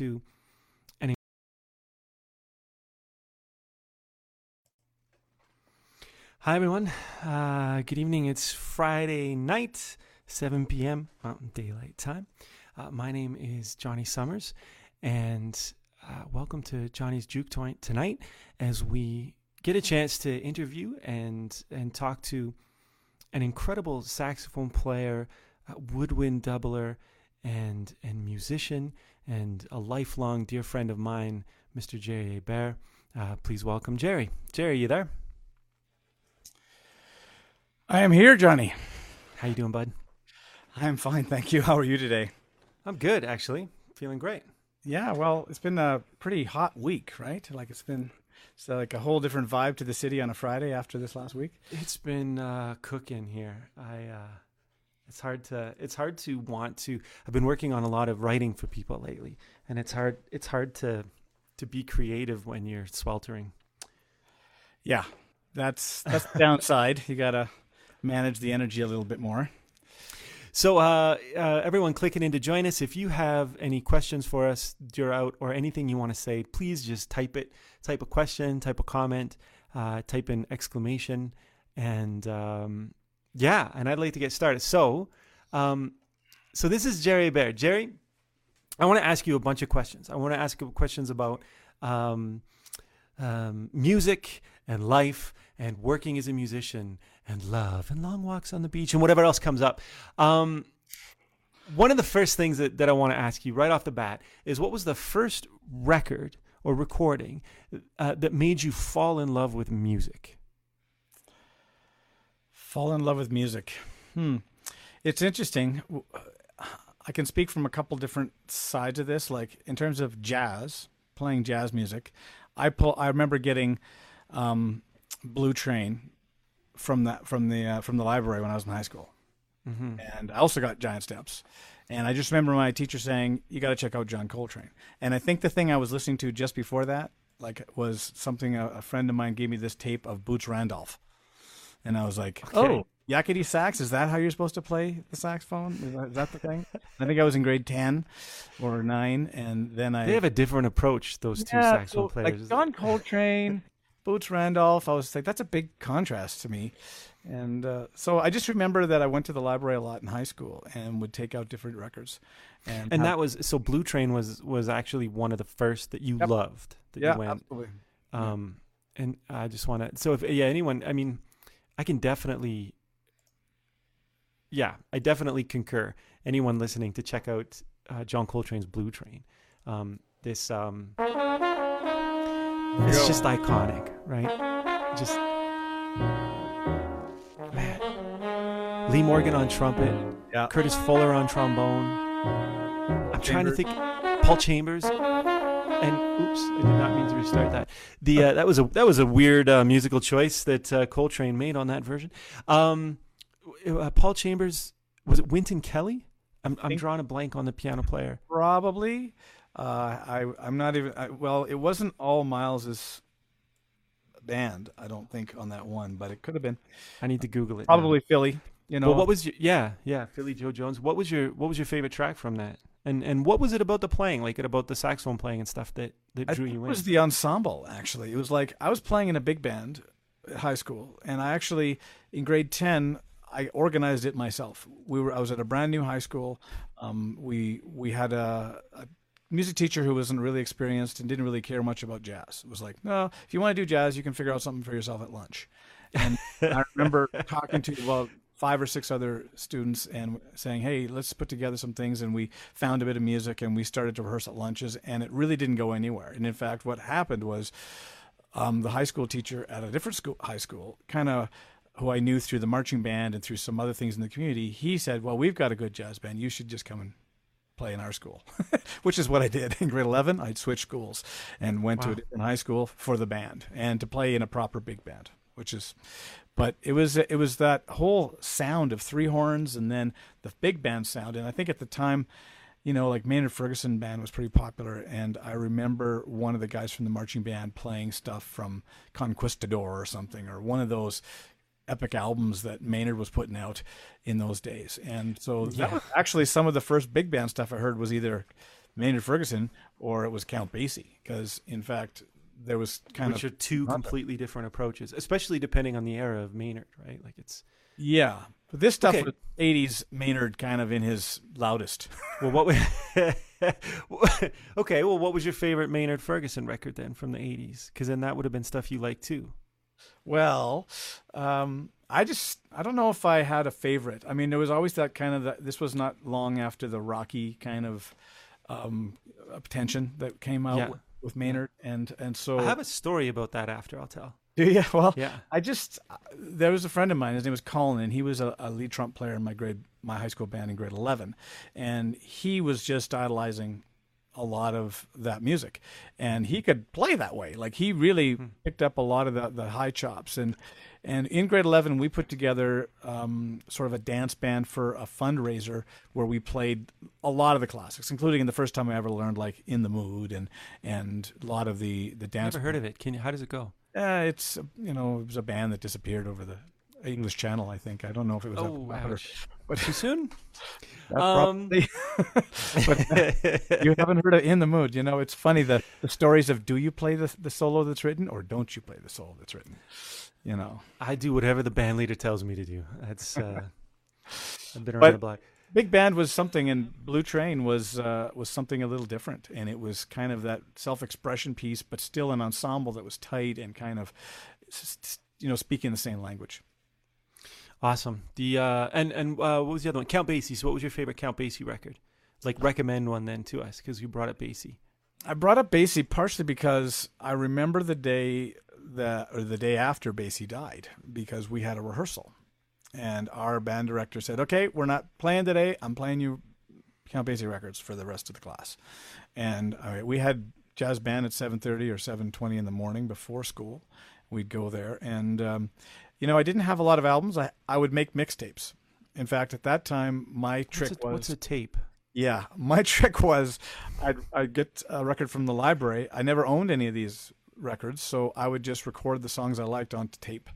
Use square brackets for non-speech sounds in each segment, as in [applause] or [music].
to. Hi, everyone. Uh, good evening. It's Friday night, 7 p.m. Mountain Daylight Time. Uh, my name is Johnny Summers, and uh, welcome to Johnny's Juke Joint tonight as we get a chance to interview and and talk to an incredible saxophone player, uh, woodwind doubler, and and musician, and a lifelong dear friend of mine, Mr. Jerry Hebert. Uh, please welcome Jerry. Jerry, you there? I am here, Johnny. How you doing, bud? I'm fine, thank you. How are you today? I'm good, actually. Feeling great. Yeah, well, it's been a pretty hot week, right? Like it's been it's like a whole different vibe to the city on a Friday after this last week. It's been uh, cooking here. I uh, it's hard to it's hard to want to. I've been working on a lot of writing for people lately, and it's hard it's hard to to be creative when you're sweltering. Yeah, that's that's the downside. You gotta manage the energy a little bit more. So, uh, uh, everyone clicking in to join us, if you have any questions for us throughout or anything you want to say, please just type it. Type a question, type a comment, uh, type an exclamation, and um, yeah, and I'd like to get started. So, um, so this is Jerry Hebert. Jerry, I want to ask you a bunch of questions. I want to ask you questions about um, um, music and life and working as a musician and love and long walks on the beach and whatever else comes up. Um, one of the first things that, that I want to ask you right off the bat is what was the first record or recording uh, that made you fall in love with music? Fall in love with music. Hmm. It's interesting. I can speak from a couple different sides of this. Like in terms of jazz, playing jazz music, I pull. I remember getting um, Blue Train from that from the uh, from the library when I was in high school, mm-hmm. and I also got Giant Steps. And I just remember my teacher saying, "You got to check out John Coltrane." And I think the thing I was listening to just before that, like, was something a, a friend of mine gave me this tape of Boots Randolph, and I was like, okay. "Oh, yakety sax? Is that how you're supposed to play the saxophone? Is that, is that the thing?" I think I was in grade ten or nine, and then I they have a different approach. Those two yeah, saxophone so, players, like John Coltrane. [laughs] Boots Randolph. I was like, that's a big contrast to me. And uh, so I just remember that I went to the library a lot in high school and would take out different records. And, and that was so Blue Train was was actually one of the first that you yep. loved that yeah, you went. Absolutely. Um, and I just want to. So if yeah, anyone, I mean, I can definitely. Yeah, I definitely concur. Anyone listening to check out uh, John Coltrane's Blue Train. Um, this um, it's just iconic, right? Just man. Lee Morgan on trumpet, yeah. Curtis Fuller on trombone. I'm trying to think. Paul Chambers. And oops, I did not mean to restart that. The uh, that was a that was a weird uh, musical choice that uh, Coltrane made on that version. Um, uh, Paul Chambers was it Wynton Kelly? I'm I'm drawing a blank on the piano player. Probably. Uh, I I'm not even I, well. It wasn't all Miles's band. I don't think on that one, but it could have been. I need to Google it. Probably now. Philly. You know. But what was your yeah yeah Philly Joe Jones? What was your what was your favorite track from that? And and what was it about the playing, like it about the saxophone playing and stuff that that drew you in? It was the ensemble actually. It was like I was playing in a big band at high school, and I actually in grade ten I organized it myself. We were I was at a brand new high school. Um, we we had a, a music teacher who wasn't really experienced and didn't really care much about jazz. It was like, no, if you want to do jazz, you can figure out something for yourself at lunch. And I remember [laughs] talking to about five or six other students and saying, hey, let's put together some things. And we found a bit of music and we started to rehearse at lunches, and it really didn't go anywhere. And in fact, what happened was um, the high school teacher at a different school, high school kind of who I knew through the marching band and through some other things in the community, he said, "Well, we've got a good jazz band. You should just come and play in our school, [laughs] which is what I did in grade 11. I'd switch schools and went wow. to a different high school for the band and to play in a proper big band, which is, but it was, it was that whole sound of three horns and then the big band sound. And I think at the time, you know, like Maynard Ferguson band was pretty popular. And I remember one of the guys from the marching band playing stuff from Conquistador or something, or one of those epic albums that Maynard was putting out in those days. And so yeah. that was actually some of the first big band stuff I heard was either Maynard Ferguson or it was Count Basie because in fact there was kind Which of are two completely different approaches, especially depending on the era of Maynard, right? Like it's yeah. But this stuff Okay. was 80s Maynard kind of in his loudest. well, what? wa- [laughs] okay, well, what was your favorite Maynard Ferguson record then from the '80s? Because then that would have been stuff you liked too. Well, um, I just I don't know if I had a favorite. I mean, there was always that kind of that. This was not long after the Rocky kind of um, tension that came out Yeah. With, Maynard, and and so I have a story about that after I'll tell. yeah. [laughs] Well, Yeah. I just uh, there was a friend of mine. His name was Colin, and he was a, a lead trump player in my grade, my high school band in grade eleven, and he was just idolizing a lot of that music, and he could play that way. Like he really hmm. picked up a lot of the, the high chops, and and in grade eleven we put together um, sort of a dance band for a fundraiser where we played a lot of the classics, including the first time I ever learned like "In the Mood" and and a lot of the the dance. Never heard of it. Can you? How does it go? Uh, it's you know it was a band that disappeared over the English Channel. I think I don't know if it was. Oh, up, ouch. But too soon? [laughs] [laughs] uh, Um, but you haven't heard of "In the Mood." You know, it's funny the the stories of do you play the the solo that's written or don't you play the solo that's written. You know, I do whatever the band leader tells me to do. That's uh, [laughs] I've been around But- the block. big band was something, and Blue Train was uh, was something a little different, and it was kind of that self expression piece, but still an ensemble that was tight and kind of you know speaking the same language. Awesome. The uh, and and uh, what was the other one? Count Basie. So, what was your favorite Count Basie record? Like, recommend one then to us because you brought up Basie. I brought up Basie partially because I remember the day that or the day after Basie died because we had a rehearsal, and our band director said, "Okay, we're not playing today. I'm playing you Count Basie records for the rest of the class," and we had jazz band at 7:30 or 7:20 in the morning before school. We'd go there, and um, you know, I didn't have a lot of albums. I I would make mixtapes. In fact, at that time, my trick what's a, was what's a tape? yeah, [laughs] my trick was I'd, I'd get a record from the library. I never owned any of these records, so I would just record the songs I liked onto tape.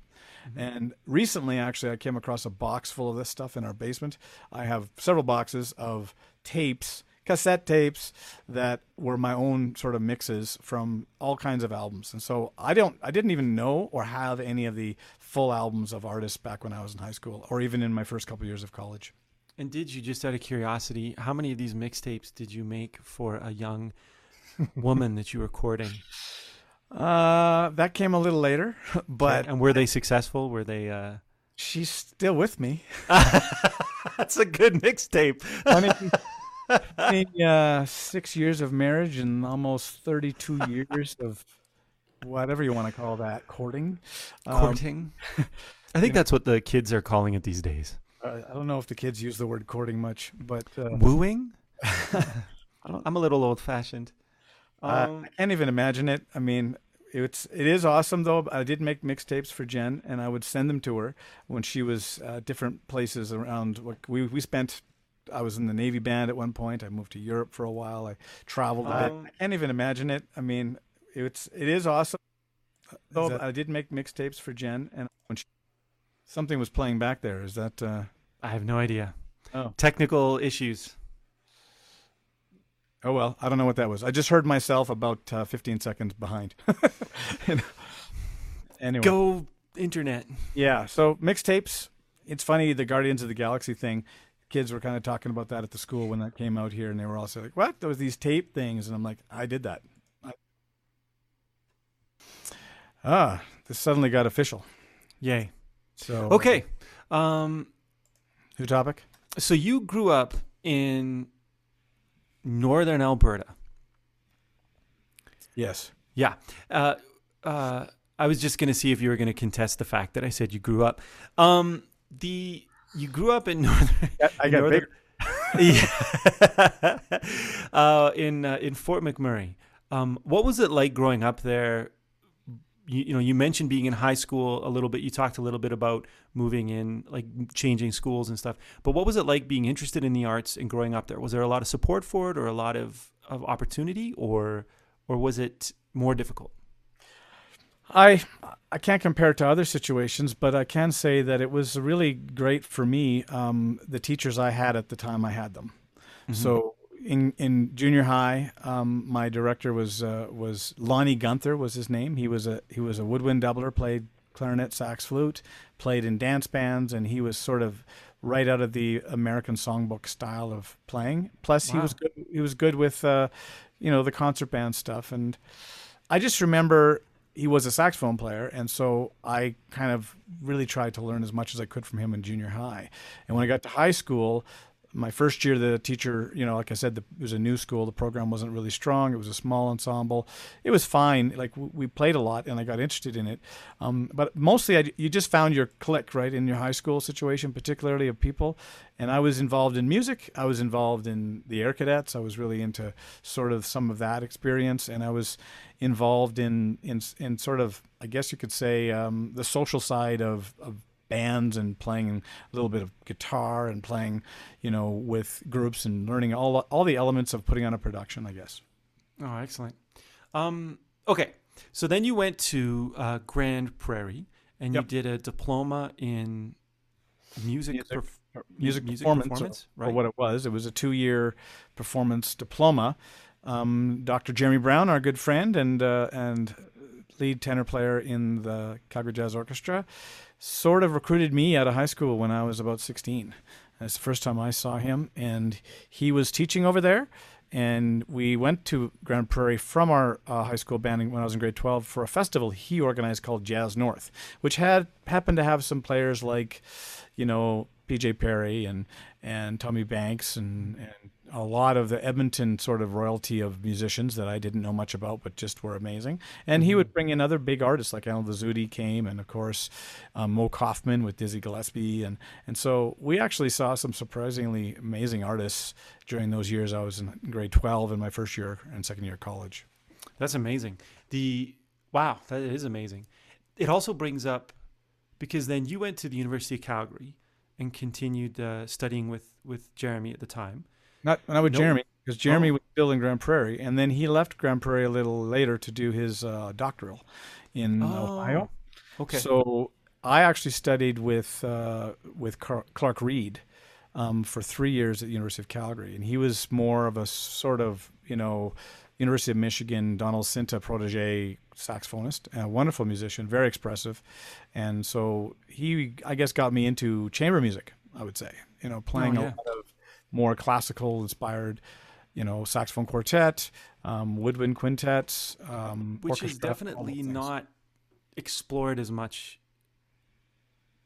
Mm-hmm. And recently, actually, I came across a box full of this stuff in our basement. I have several boxes of tapes, cassette tapes that were my own sort of mixes from all kinds of albums. And so I don't, I didn't even know or have any of the full albums of artists back when I was in high school, or even in my first couple years of college. And did you just out of curiosity, how many of these mixtapes did you make for a young [laughs] woman that you were courting? Uh, that came a little later, [laughs] but and were they successful? Were they? uh she's still with me. [laughs] That's a good mixtape. 20, [laughs] 20, uh, six years of marriage and almost 32 years of whatever you want to call that courting. Um, Courting. I think that's what the kids are calling it these days. uh, I don't know if the kids use the word courting much, but uh, Wooing. don't- I'm a little old fashioned. uh, Um, I can't even imagine it. I mean, it's it is awesome though. I did make mixtapes for Jen, and I would send them to her when she was uh, different places around. Like we we spent. I was in the Navy band at one point. I moved to Europe for a while. I traveled a bit. Um, I can't even imagine it. I mean, it's it is awesome. Though that- I did make mixtapes for Jen, and when she, something was playing back there, is that? Uh, I have no idea. Oh. Technical issues. Oh well, I don't know what that was. I just heard myself about uh, 15 seconds behind. [laughs] Anyway, Go internet. Yeah. So mixtapes. It's funny the Guardians of the Galaxy thing. Kids were kind of talking about that at the school when that came out here, and they were also like, "What? There was these tape things," and I'm like, "I did that." I- Ah, this suddenly got official. Yay. So Okay. Um, new topic. so you grew up in northern Alberta. Yes. Yeah. Uh, uh, I was just going to see if you were going to contest the fact that I said you grew up. Um, the you grew up in [laughs] northern. I got northern- bigger. [laughs] yeah. [laughs] uh, in uh, in Fort McMurray. Um, what was it like growing up there? You, you know, you mentioned being in high school a little bit. You talked a little bit about moving in, like changing schools and stuff. But what was it like being interested in the arts and growing up there? Was there a lot of support for it, or a lot of, of opportunity, or or was it more difficult? I I can't compare it to other situations, but I can say that it was really great for me. Um, the teachers I had at the time I had them. So in in junior high, um, my director was uh, was Lonnie Gunther was his name. He was a he was a woodwind doubler, played clarinet, sax, flute, played in dance bands, and he was sort of right out of the American songbook style of playing. Plus, he was good, he was good with uh, you know the concert band stuff, and I just remember he was a saxophone player, and so I kind of really tried to learn as much as I could from him in junior high. And when I got to high school, my first year, the teacher, you know, like I said, the, it was a new school. The program wasn't really strong. It was a small ensemble. It was fine. Like w- we played a lot, and I got interested in it. Um, but mostly, I, you just found your clique, right, in your high school situation, particularly of people. And I was involved in music. I was involved in the Air Cadets. I was really into sort of some of that experience, and I was involved in in in sort of, I guess you could say, um, the social side of of bands and playing a little bit of guitar and playing, you know, with groups and learning all all the elements of putting on a production. I guess. Oh, excellent. Um, okay, so then you went to uh, Grande Prairie and Yep. you did a diploma in music, Music. perf- music, music performance, performance, or, right? what it was. It was a two-year performance diploma. Um, Dr. Jeremy Brown, our good friend and uh, and lead tenor player in the Calgary Jazz Orchestra, sort of recruited me out of high school when I was about 16. That's the first time I saw him, and he was teaching over there. And we went to Grande Prairie from our uh, high school band when I was in grade 12 for a festival he organized called Jazz North, which had happened to have some players like, you know, PJ Perry and and Tommy Banks and, and a lot of the Edmonton sort of royalty of musicians that I didn't know much about, but just were amazing. And he would bring in other big artists like Allen Vizzutti came, and of course um, Moe Koffman with Dizzy Gillespie, and and so we actually saw some surprisingly amazing artists during those years. I was in grade twelve in my first year and second year of college. That's amazing. The wow, that is amazing. It also brings up because then you went to the University of Calgary and continued uh, studying with with Jeremy at the time. Not not with Nope. Jeremy because Jeremy Oh. was still in Grande Prairie, and then he left Grande Prairie a little later to do his uh, doctoral in Ohio. Okay. So I actually studied with uh, with Car- Clark Reed um, for three years at the University of Calgary, and he was more of a sort of you know University of Michigan Donald Sinta protege saxophonist, a wonderful musician, very expressive, and so he I guess got me into chamber music. I would say you know playing Oh, yeah. a lot of more classical inspired. You know, saxophone quartet, um, woodwind quintet, um, which is definitely not explored as much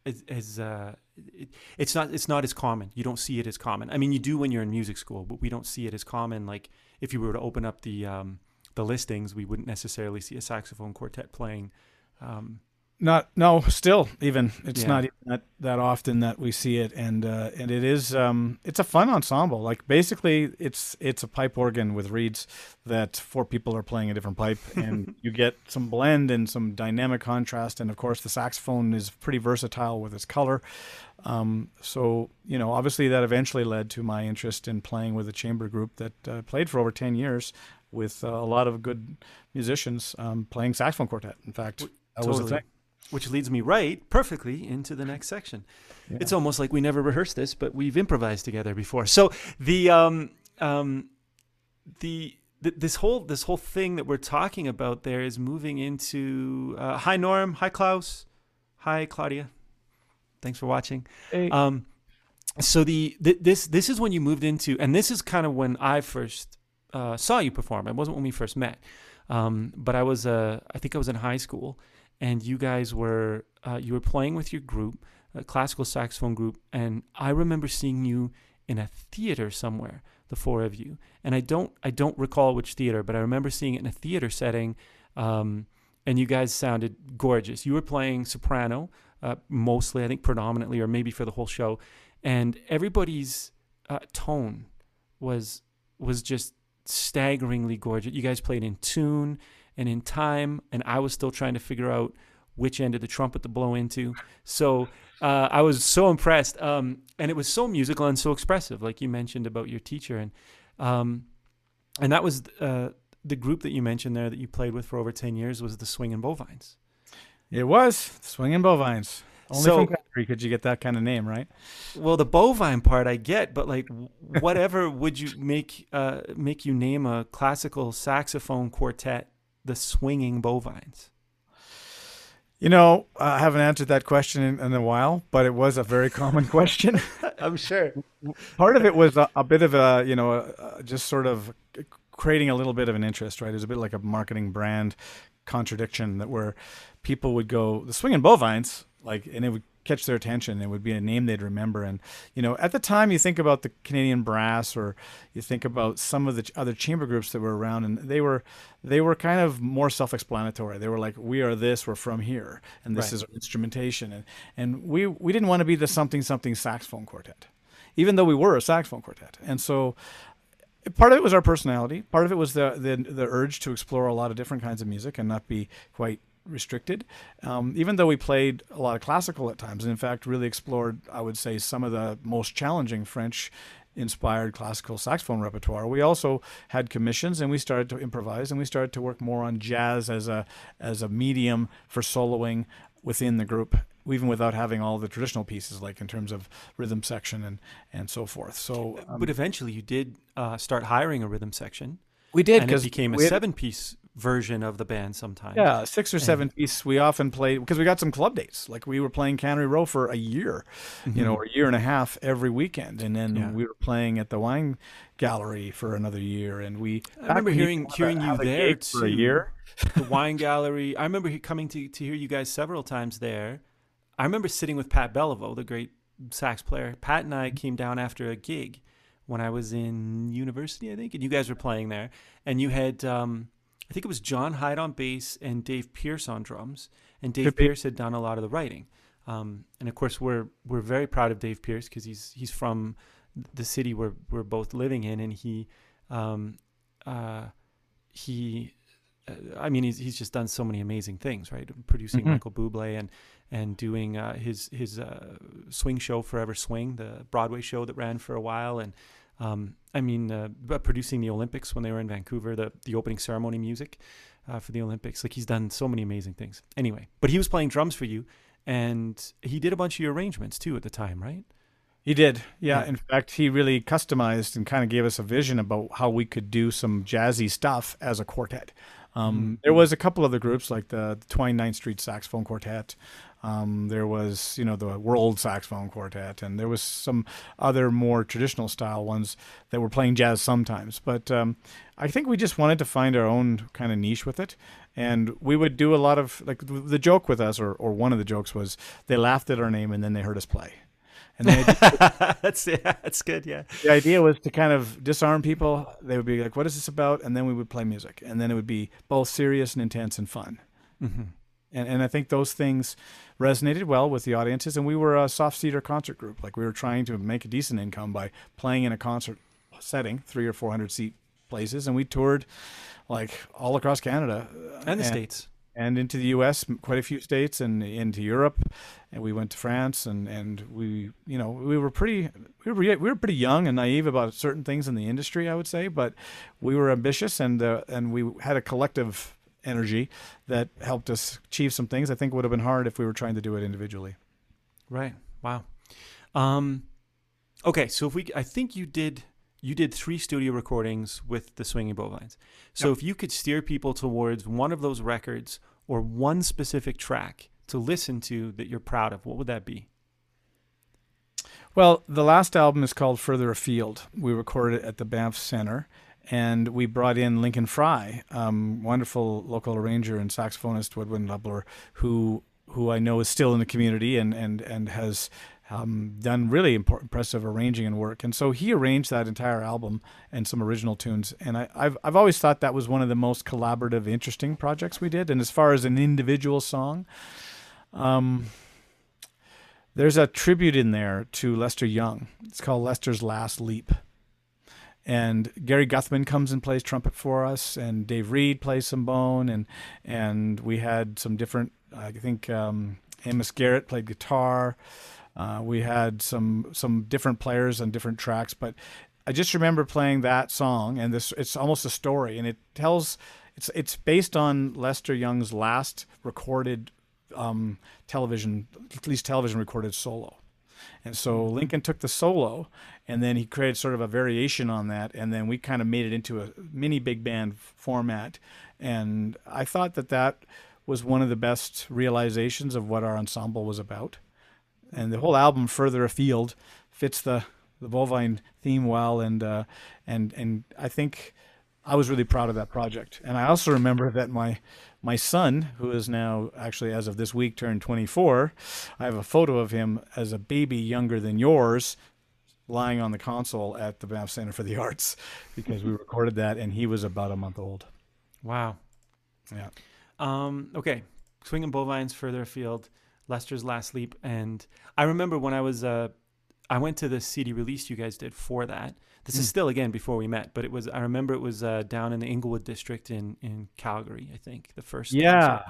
as, as uh, it, it's not it's not as common. You don't see it as common. I mean, you do when you're in music school, but we don't see it as common. Like if you were to open up the um, the listings, we wouldn't necessarily see a saxophone quartet playing. Um, Not no, still even it's Yeah. not even that, that often that we see it, and uh, and it is um, it's a fun ensemble. Like basically, it's it's a pipe organ with reeds that four people are playing a different pipe, [laughs] and you get some blend and some dynamic contrast, and of course the saxophone is pretty versatile with its color. Um, so you know, obviously that eventually led to my interest in playing with a chamber group that uh, played for over ten years with uh, a lot of good musicians um, playing saxophone quartet. In fact, that was the thing. Which leads me right perfectly into the next section. Yeah. It's almost like we never rehearsed this, but we've improvised together before. So the um um the th- this whole this whole thing that we're talking about there is moving into uh, hi Norm, hi Klaus, hi Claudia. Thanks for watching. Hey. Um, so the th- this this is when you moved into, and this is kind of when I first uh, saw you perform. It wasn't when we first met, um, but I was uh, I think I was in high school, and you guys were uh, you were playing with your group, a classical saxophone group, and I remember seeing you in a theater somewhere, the four of you, and I don't I don't recall which theater, but I remember seeing it in a theater setting. Um, and you guys sounded gorgeous. You were playing soprano, uh, mostly, I think, predominantly, or maybe for the whole show, and everybody's uh, tone was was just staggeringly gorgeous. You guys played in tune and in time, and I was still trying to figure out which end of the trumpet to blow into. So uh, I was so impressed, um, and it was so musical and so expressive, like you mentioned about your teacher, and um, and that was uh, the group that you mentioned there that you played with for over ten years was the Swinging Bovines. It was swinging bovines. Only So- from country could you get that kind of name, right? Well, the bovine part I get, but like, whatever would you make uh, make you name a classical saxophone quartet the Swinging Bovines? You know, I haven't answered that question in, in a while, but it was a very common [laughs] question. I'm sure. Part of it was a, a bit of a, you know, a, a just sort of creating a little bit of an interest, right? It was a bit like a marketing brand contradiction that where people would go the swinging bovines, like, and it would catch their attention. It would be a name they'd remember. And you know, at the time, you think about the Canadian Brass, or you think about some of the other chamber groups that were around, and they were they were kind of more self-explanatory. They were like, "We are this. We're from here, and this Right. is our instrumentation." And and we we didn't want to be the something something saxophone quartet, even though we were a saxophone quartet. And so part of it was our personality. Part of it was the, the the urge to explore a lot of different kinds of music and not be quite restricted. Um, even though we played a lot of classical at times, and in fact, really explored, I would say, some of the most challenging French inspired classical saxophone repertoire. We also had commissions and we started to improvise and we started to work more on jazz as a as a medium for soloing within the group even without having all the traditional pieces like in terms of rhythm section and and so forth. So um, but eventually, you did uh, start hiring a rhythm section, we did and it because became a seven-piece version of the band. Sometimes, Yeah, six or seven piece. We often played because we got some club dates. Like we were playing Cannery Row for a year, you know, or a year and a half every weekend, and then Mm-hmm. Yeah. we were playing at the Wine Gallery for another year. And we I remember back when you hearing hearing you there gig for a year. the [laughs] wine gallery. I remember coming to to hear you guys several times there. I remember sitting with Pat Belliveau, the great sax player. Pat and Mm-hmm. I came down after a gig when I was in university, I think, and you guys were playing there. And you had, um, I think it was John Hyde on bass and Dave Pierce on drums. And Dave Pierce had done a lot of the writing. Um, and of course, we're we're very proud of Dave Pierce because he's he's from the city we're we're both living in, and he um, uh, he uh, I mean, he's he's just done so many amazing things, right? Producing Mhm. Michael Bublé and and doing uh, his his uh, swing show, Forever Swing, the Broadway show that ran for a while, and um, I mean, uh, producing the Olympics when they were in Vancouver, the the opening ceremony music uh, for the Olympics. Like he's done so many amazing things. Anyway, but he was playing drums for you, and he did a bunch of your arrangements too at the time, right? He did, yeah. Yeah. In fact, he really customized and kind of gave us a vision about how we could do some jazzy stuff as a quartet. Um, There was a couple other groups like the, the 29th Street Saxophone Quartet. Um, there was, you know, the World Saxophone Quartet, and there was some other more traditional style ones that were playing jazz sometimes. But um, I think we just wanted to find our own kind of niche with it, and we would do a lot of like the joke with us, or or one of the jokes was they laughed at our name and then they heard us play. And the idea, [laughs] that's yeah, that's good. Yeah. the idea was to kind of disarm people. They would be like, "What is this about?" And then we would play music, and then it would be both serious and intense and fun. hmm And and I think those things resonated well with the audiences. And we were a soft theater concert group. Like we were trying to make a decent income by playing in a concert setting, three or four hundred seat places, and we toured like all across Canada And the states. and into the U.S. quite a few states and into Europe, and we went to France and and we you know we were pretty we were we were pretty young and naive about certain things in the industry I would say, but we were ambitious and uh, and we had a collective energy that helped us achieve some things I think would have been hard if we were trying to do it individually. Right. Wow. Um, okay, so if we, I think you did, you did three studio recordings with the Swinging Bovines. So if you could steer people towards one of those records or one specific track to listen to that you're proud of, what would that be? Well, the last album is called Further Afield. We recorded it at the Banff Center, and we brought in Lincoln Fry, um, wonderful local arranger and saxophonist, woodwind doubler, who who I know is still in the community and and and has um, done really impressive arranging and work. And so he arranged that entire album and some original tunes. And I, I've I've always thought that was one of the most collaborative, interesting projects we did. And as far as an individual song, um, there's a tribute in there to Lester Young. It's called Lester's Last Leap. And Gary Guthman comes and plays trumpet for us, and Dave Reed plays some bone, and and we had some different. I think um, Amos Garrett played guitar. Uh, we had some some different players on different tracks, but I just remember playing that song, and this it's almost a story, and it tells. It's it's based on Lester Young's last recorded um, television, at least television recorded solo. And so Lincoln took the solo and then he created sort of a variation on that. And then we kind of made it into a mini big band format. And I thought that that was one of the best realizations of what our ensemble was about. And the whole album, Further Afield, fits the, the bovine theme well. And, uh, and, and I think I was really proud of that project. And I also remember that my my son, who is now actually as of this week turned 24, I have a photo of him as a baby younger than yours, lying on the console at the Banff Center for the [laughs] Arts, because we recorded that, and he was about a month old. Wow. Yeah. Um, okay, swinging bovines further afield. Lester's Last Leap. and I remember when I was uh, I went to the CD release you guys did for that. This is Mm. still again before we met, but it was I remember it was uh, down in the Inglewood district in in Calgary, I think the first Yeah. concert,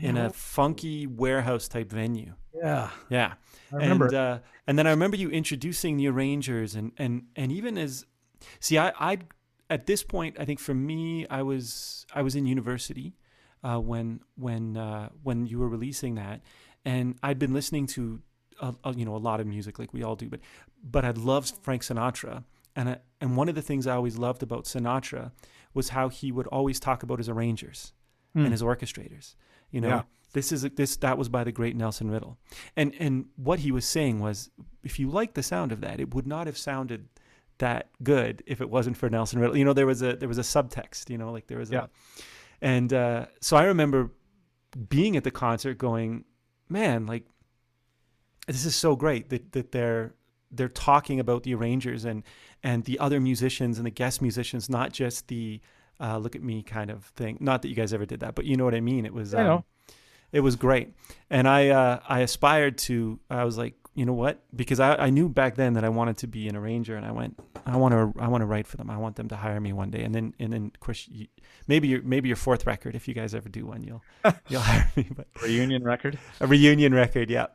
in a funky warehouse type venue. Yeah. Yeah, I remember. and uh, and then I remember you introducing the arrangers and and and even as see I I at this point I think for me I was I was in university uh, when when uh, when you were releasing that and I'd been listening to a, a, you know a lot of music like we all do but but I loved Frank Sinatra and I, and one of the things I always loved about Sinatra was how he would always talk about his arrangers Hmm. and his orchestrators you know Yeah. this is this that was by the great Nelson Riddle and and what he was saying was if you like the sound of that it would not have sounded that good if it wasn't for Nelson Riddle you know there was a there was a subtext you know like there was Yeah. a and uh, so I remember being at the concert going man like this is so great that that they're they're talking about the arrangers and and the other musicians and the guest musicians not just the uh, look at me kind of thing. Not that you guys ever did that but you know what I mean. It was um, it was great. And I uh, I aspired to I was like you know what? Because I, I knew back then that I wanted to be an arranger and I went I want to I want to write for them. I want them to hire me one day. And then and then of course you, maybe your maybe your fourth record if you guys ever do one you'll [laughs] you'll hire me but Reunion record. a reunion record, yeah.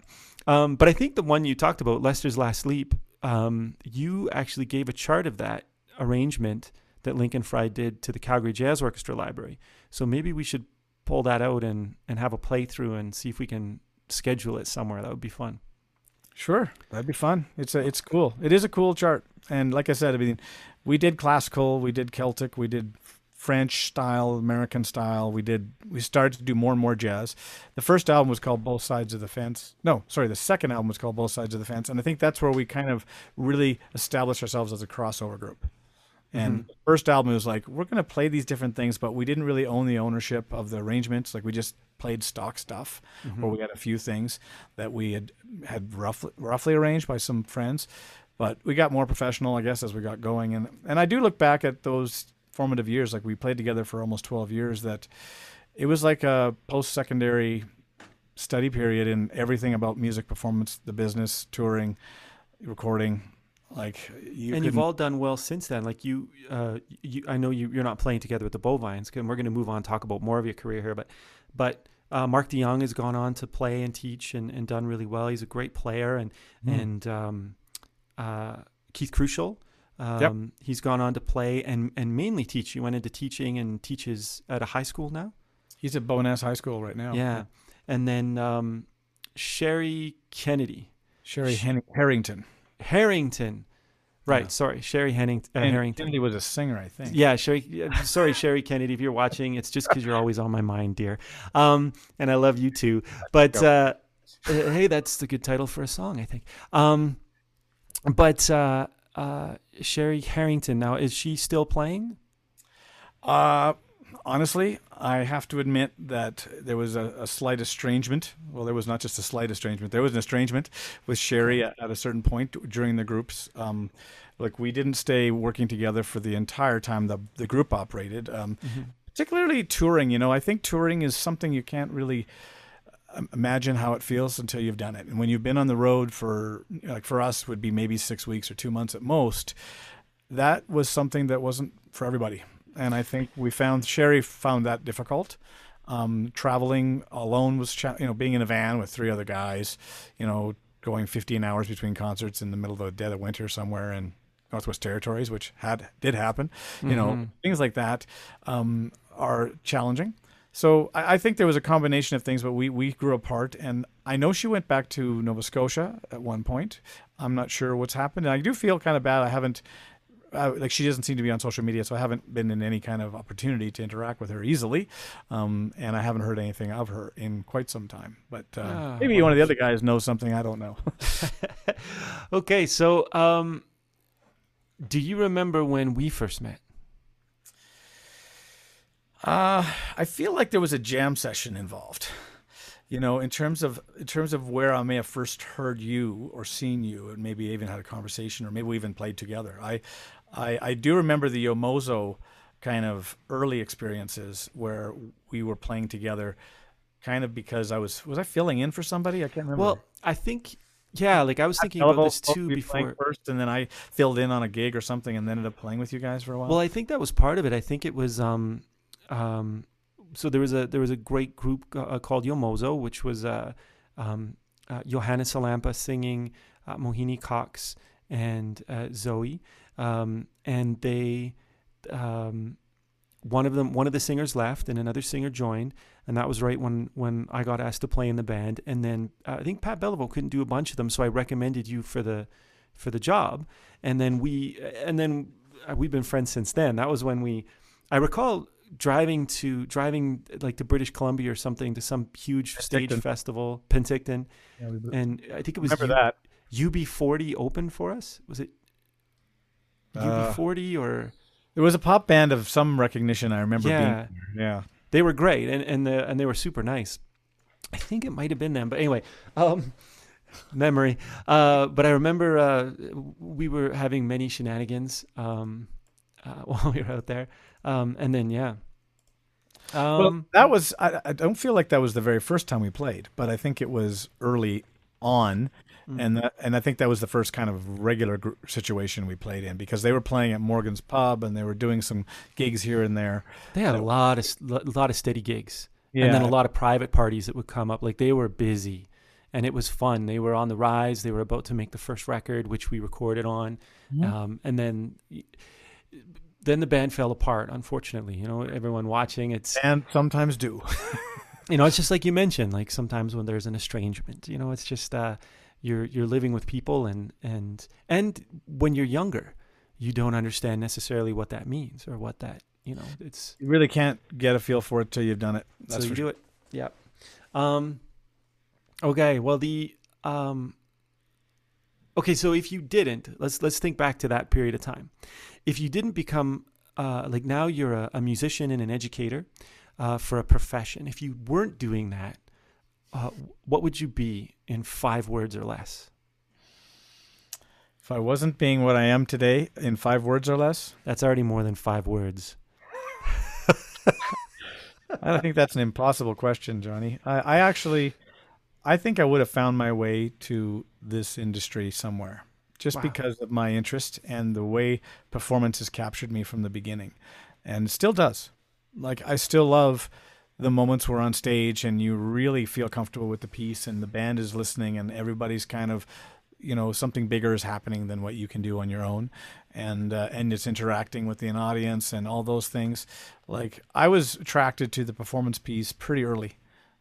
Um, but I think the one you talked about, Lester's Last Leap, um, you actually gave a chart of that arrangement that Lincoln Fry did to the Calgary Jazz Orchestra Library. So maybe we should pull that out and, and have a playthrough and see if we can schedule it somewhere. That would be fun. Sure, that'd be fun. It's a, it's cool. It is a cool chart, and like I said, I mean, we did classical, we did Celtic, we did French style, American style. We did. We started to do more and more jazz. The first album was called Both Sides of the Fence. No, sorry, the second album was called Both Sides of the Fence, and I think that's where we kind of really established ourselves as a crossover group. And the first album was like, we're going to play these different things, but we didn't really own the ownership of the arrangements. Like we just played stock stuff, or mm-hmm. we had a few things that we had had roughly roughly arranged by some friends. But we got more professional, I guess, as we got going. And and I do look back at those formative years, like we played together for almost twelve years. That it was like a post secondary study period in everything about music performance, the business, touring, recording. Like you and you've all done well since then. Like you, uh, you I know you, you're not playing together with the Bovines, and we're going to move on and talk about more of your career here. But, but uh, Mark DeYoung has gone on to play and teach and, and done really well. He's a great player, and Mm. and um, uh, Keith Crucial. Um, He's gone on to play and and mainly teach. He went into teaching and teaches at a high school now. He's at Bowness High School right now. Yeah, and then um, Sherry Kennedy. Sherry Harrington. Harrington. Right, Yeah. sorry, Sherry Henning, uh, Harrington. Kennedy was a singer, I think. Yeah, Sherry. Sorry, Sherry Kennedy, if you're watching, it's just because you're always on my mind, dear. Um, and I love you too. But uh, uh, hey, that's the good title for a song, I think. Um, but uh, uh, Sherry Harrington, now is she still playing? Uh, honestly, I have to admit that there was a, a slight estrangement. Well, there was not just a slight estrangement. There was an estrangement with Sherry at, at a certain point during the groups. Um, like we didn't stay working together for the entire time the the group operated. Um, particularly touring. You know, I think touring is something you can't really um, imagine how it feels until you've done it. And when you've been on the road for like for us would be maybe six weeks or two months at most. That was something that wasn't for everybody and I think we found Sherry found that difficult. Um, traveling alone was, cha- you know, being in a van with three other guys, you know, going 15 hours between concerts in the middle of the dead of winter somewhere in Northwest Territories, which had did happen. You know, Mhm. things like that um, are challenging. so I, I think there was a combination of things, but we we grew apart, and I know she went back to Nova Scotia at one point. I'm not sure what's happened. And I do feel kind of bad. I haven't. Uh, like she doesn't seem to be on social media, so I haven't been in any kind of opportunity to interact with her easily, um, and I haven't heard anything of her in quite some time. But uh, Ah, maybe well, one of the other guys knows something I don't know. [laughs] okay, so um, do you remember when we first met? Uh, I feel like there was a jam session involved. You know, in terms of in terms of where I may have first heard you or seen you, and maybe even had a conversation, or maybe we even played together. I, I, I do remember the Yomozo kind of early experiences where we were playing together, kind of because I was was I filling in for somebody? I can't remember. Well, I think yeah, like I was thinking about this too be before. first, and then I filled in on a gig or something, and then ended up playing with you guys for a while. Well, I think that was part of it. I think it was um, um, so there was a there was a great group uh, called Yomozo, which was uh, um, uh, Johanna Salampa singing, uh, Mohini Cox and uh, Zoe, um, and they um, one of them one of the singers left and another singer joined, and that was right when when I got asked to play in the band, and then uh, I think Pat Belliveau couldn't do a bunch of them, so I recommended you for the for the job, and then we and then uh, we've been friends since then. That was when we, I recall driving to driving like to British Columbia or something to some huge stage festival, Penticton, yeah, and I think it was remember U- that. UB40 open for us. Was it Uh, UB40 or There was a pop band of some recognition. I remember Yeah. Yeah. they were great and and the, and they were super nice. I think it might have been them, but anyway, um, [laughs] memory. Uh, but I remember uh, we were having many shenanigans um, uh, [laughs] while we were out there, um, and then yeah. Um, well, that was. I, I don't feel like that was the very first time we played, but I think it was early on, Mm. and that, and I think that was the first kind of regular gr- situation we played in because they were playing at Morgan's Pub and they were doing some gigs here and there. they had a lot of a lot of steady gigs, and then a lot of private parties that would come up. Like they were busy, and it was fun. They were on the rise. They were about to make the first record, which we recorded on, Mhm. um, and then then the band fell apart. Unfortunately, you know, everyone watching, it's and sometimes do. [laughs] you know, it's just like you mentioned. Like sometimes when there's an estrangement, you know, it's just uh, you're you're living with people, and and and when you're younger, you don't understand necessarily what that means or what that you know. It's you really can't get a feel for it till you've done it. That's so you for do it. Yeah. Um. Okay. Well, the um. Okay, so if you didn't, let's let's think back to that period of time. If you didn't become uh, like now you're a, a musician and an educator uh, for a profession. If you weren't doing that, uh, what would you be in five words or less? If I wasn't being what I am today in five words or less, That's already more than five words. [laughs] I don't think that's an impossible question, Johnny. I, I actually, I think I would have found my way to this industry somewhere, just Wow. because of my interest and the way performance has captured me from the beginning, and still does. Like I still love the moments we're on stage and you really feel comfortable with the piece, and the band is listening, and everybody's kind of, you know, something bigger is happening than what you can do on your own, and uh, and it's interacting with the audience and all those things like I was attracted to the performance piece pretty early.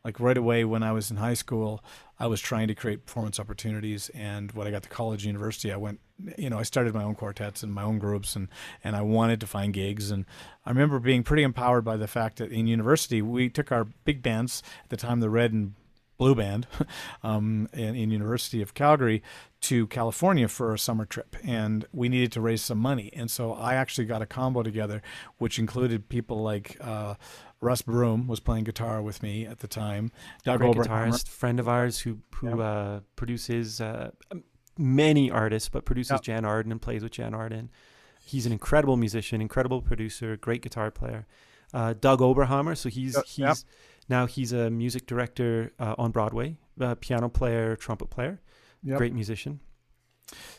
Like right away when I was in high school, I was trying to create performance opportunities. And when I got to college, university, I went, you know, I started my own quartets and my own groups, and and I wanted to find gigs. And I remember being pretty empowered by the fact that in university we took our big bands at the time, the Red and Blue Band, [laughs] um, in, in University of Calgary to California for a summer trip, and we needed to raise some money. And so I actually got a combo together, which included people like uh, Russ Broom was playing guitar with me at the time. Doug Great guitarist, friend of ours who who Yep. uh, produces uh, many artists, but produces Yep. Jann Arden and plays with Jann Arden. He's an incredible musician, incredible producer, great guitar player. Uh, Doug Oberhammer, so he's Yep, he's now he's a music director uh, on Broadway, uh, piano player, trumpet player, Yep. great musician.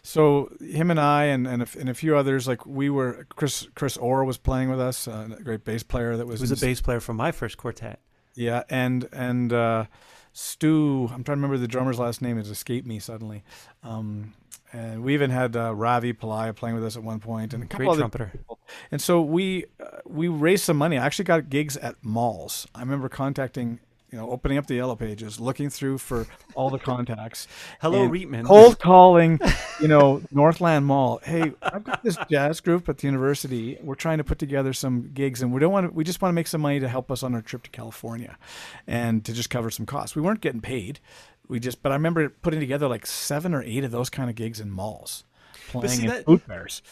So him and I and and a, and a few others like we were Chris Chris Orr was playing with us, uh, a great bass player that was Was a bass player from my first quartet. Yeah, and and uh, Stu, I'm trying to remember the drummer's last name. It's escaped me suddenly. Um, and we even had uh, Ravi Pillai playing with us at one point, and a couple Great trumpeter. people. And so we uh, we raised some money. I actually got gigs at malls. I remember contacting, you know, opening up the yellow pages, looking through for all the contacts. [laughs] Hello, Reitman. Cold calling, you know, Northland Mall. Hey, I've got this jazz group at the university. We're trying to put together some gigs, and we don't want to. We just want to make some money to help us on our trip to California, and to just cover some costs. We weren't getting paid. We just, but I remember putting together like seven or eight of those kind of gigs in malls, playing see, in that- food fairs.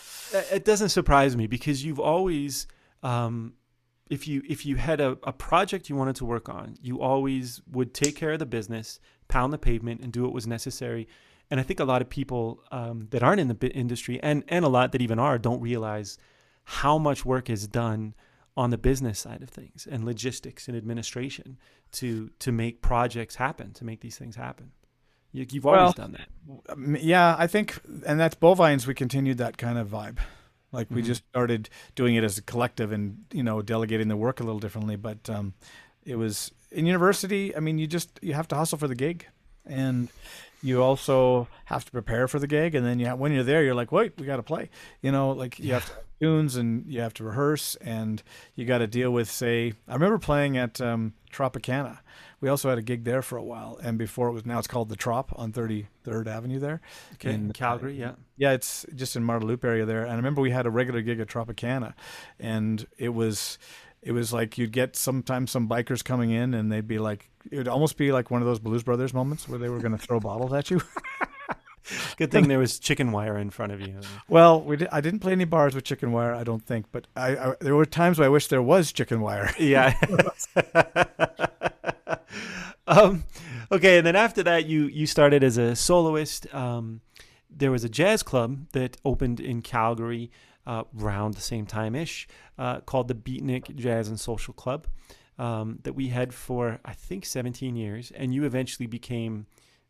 it doesn't surprise me because you've always um, if you if you had a, a project you wanted to work on you always would take care of the business pound the pavement and do what was necessary and i think a lot of people um, that aren't in the industry and and a lot that even are don't realize how much work is done on the business side of things and logistics and administration to to make projects happen to make these things happen you, you've always Well, done that Yeah, I think, and that's bovines. We continued that kind of vibe. Like we Mhm. just started doing it as a collective, and you know, delegating the work a little differently. But um, it was in university. I mean, you just you have to hustle for the gig, and you also have to prepare for the gig. And then you have, when you're there, you're like, wait, we got to play. You know, like you have to tunes and you have to rehearse, and you got to deal with. Say, I remember playing at um, Tropicana. We also had a gig there for a while, and before it was now it's called the Trop on 33rd Avenue there. okay in- calgary yeah Yeah, it's just in Marda Loop area there. And I remember we had a regular gig at Tropicana, and it was it was like you'd get sometimes some bikers coming in, and they'd be like, it would almost be like one of those Blues Brothers moments where they were going to throw bottles at you. [laughs] [laughs] Good thing there was chicken wire in front of you. Well, we did, I didn't play any bars with chicken wire, I don't think, but I, I there were times where I wish there was chicken wire. [laughs] Yeah. [laughs] um, okay, and then after that, you you started as a soloist. Um, there was a jazz club that opened in Calgary uh, around the same time ish, uh, called the Beatnik Jazz and Social Club, um, that we had for I think 17 years, and you eventually became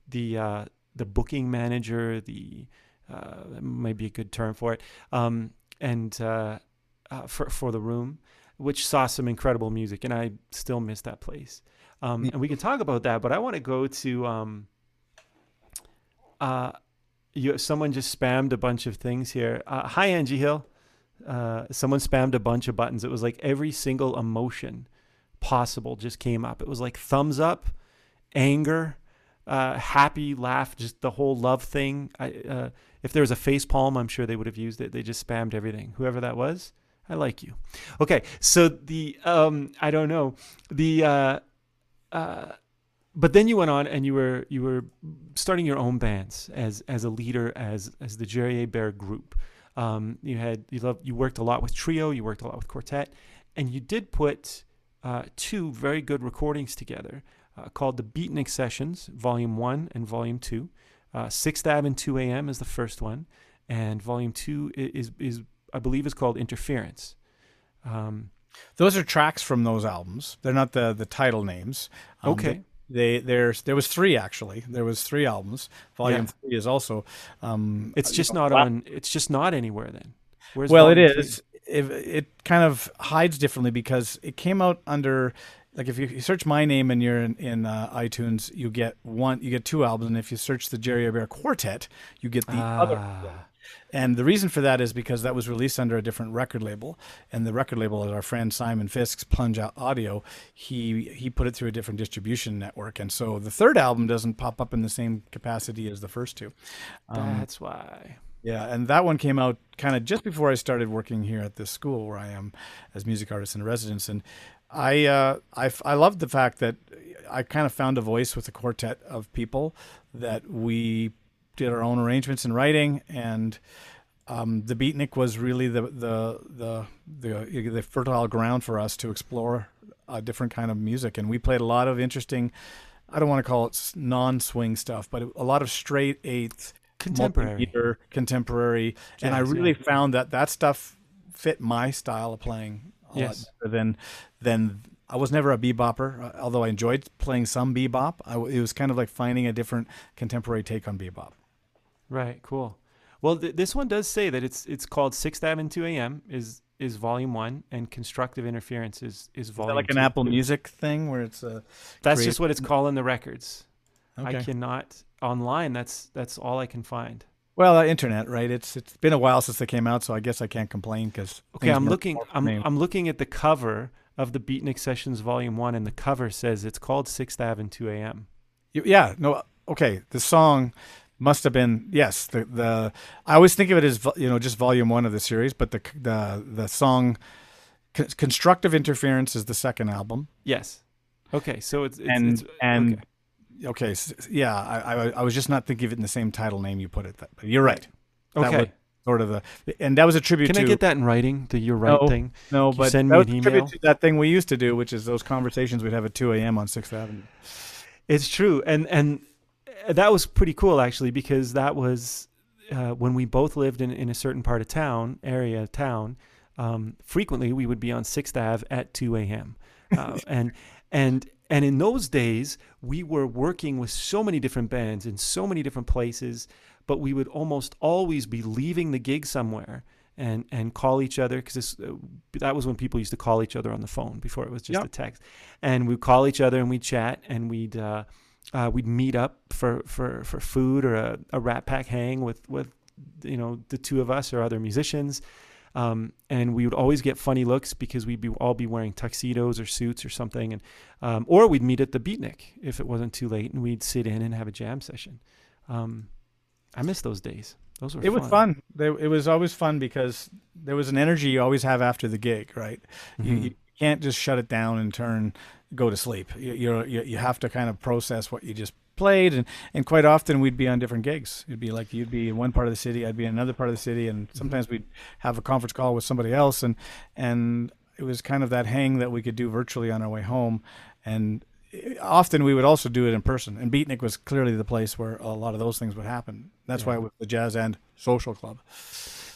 the uh, the booking manager, the uh, that might be a good term for it, um, and uh, uh, for for the room, which saw some incredible music, and I still miss that place. Um, and we can talk about that, but I want to go to um, uh, you. Someone just spammed a bunch of things here. Uh, hi, Angie Hill. Uh, someone spammed a bunch of buttons. It was like every single emotion possible just came up. It was like thumbs up, anger, uh, happy, laugh, just the whole love thing. I, uh, if there was a face palm, I'm sure they would have used it. They just spammed everything. Whoever that was, I like you. Okay, so the um, I don't know the. Uh, uh, but then you went on and you were you were starting your own bands as as a leader as as the Jerry Hebert group. Um, you had you loved you worked a lot with trio, you worked a lot with quartet, and you did put uh, two very good recordings together uh, called the Beatnik Sessions, Volume One and Volume Two. Uh, Sixth Ave and 2 A.M. is the first one, and Volume Two i- is is I believe is called Interference. Um, Those are tracks from those albums. They're not the the title names. Um, okay, They there's there was three actually. There was three albums. Volume Yeah. three is also. Um, it's just you know, not on. It's just not anywhere then. Where's well, it is. If it kind of hides differently because it came out under. Like if you, you search my name and you're in, in uh, iTunes, you get one, you get two albums, and if you search the Jerry Hebert Quartet, you get the other. Ah. And the reason for that is because that was released under a different record label, and the record label is our friend Simon Fisk's Plunge Out Audio. He he put it through a different distribution network, and so the third album doesn't pop up in the same capacity as the first two. Um, That's why. yeah, and that one came out kind of just before I started working here at this school where I am as music artist in residence, and I uh, I I loved the fact that I kind of found a voice with a quartet of people that we did our own arrangements and writing, and um, the beatnik was really the the the the, the fertile ground for us to explore a different kind of music, and we played a lot of interesting. I don't want to call it non-swing stuff, but a lot of straight eighth Contemporary. contemporary, and I really yeah. found that that stuff fit my style of playing Yes. than than I was never a bebopper, uh, although I enjoyed playing some bebop. I it was kind of like finding a different contemporary take on bebop. Right. Cool. Well, th- this one does say that it's it's called Sixth Ave and 2 A.M. is is Volume One, and Constructive Interference is is Is that Volume like an two. Apple Music thing where it's a That's create- just what it's calling the records. okay. I cannot online. That's that's all I can find. Well, uh, internet, right? It's it's been a while since they came out, so I guess I can't complain because Okay, I'm looking. I'm I'm looking at the cover of the Beatnik Sessions Volume One, and the cover says it's called Sixth Ave and 2 A.M. Yeah, no, okay. The song must have been yes. The the I always think of it as you know just Volume One of the series, but the the the song Constructive Interference is the second album, Yes. Okay, so it's, it's and it's, and okay. Okay, s- yeah. I, I I was just not thinking of it in the same title name you put it. That, but you're right. That okay. was sort of the and that was a tribute Can to I get that in writing? The you're right No. thing. no, you but send that me was an a tribute email? to that thing we used to do, which is those conversations we'd have at 2 a.m. on Sixth Avenue. It's true, and and that was pretty cool actually because that was uh, when we both lived in in a certain part of town area of town. Um, frequently, we would be on Sixth Ave at two a.m. Uh, and and and in those days, we were working with so many different bands in so many different places, but we would almost always be leaving the gig somewhere. And, and call each other because uh, that was when people used to call each other on the phone before it was just Yep. a text, and we'd call each other and we'd chat and we'd uh, uh, we'd meet up for, for, for food or a, a rat pack hang with, with you know the two of us or other musicians um, and we would always get funny looks because we'd be all be wearing tuxedos or suits or something and um, or we'd meet at the beatnik if it wasn't too late and we'd sit in and have a jam session um, i miss those days those were It was fun. They, it was always fun because there was an energy you always have after the gig, right? You, Mhm. you can't just shut it down and turn go to sleep. You, you're, you you have to kind of process what you just played, and and quite often we'd be on different gigs. It'd be like you'd be in one part of the city, I'd be in another part of the city, and sometimes we'd have a conference call with somebody else, and and it was kind of that hang that we could do virtually on our way home, and often we would also do it in person. And Beatnik was clearly the place where a lot of those things would happen. That's why Yeah. it was the Jazz and Social Club.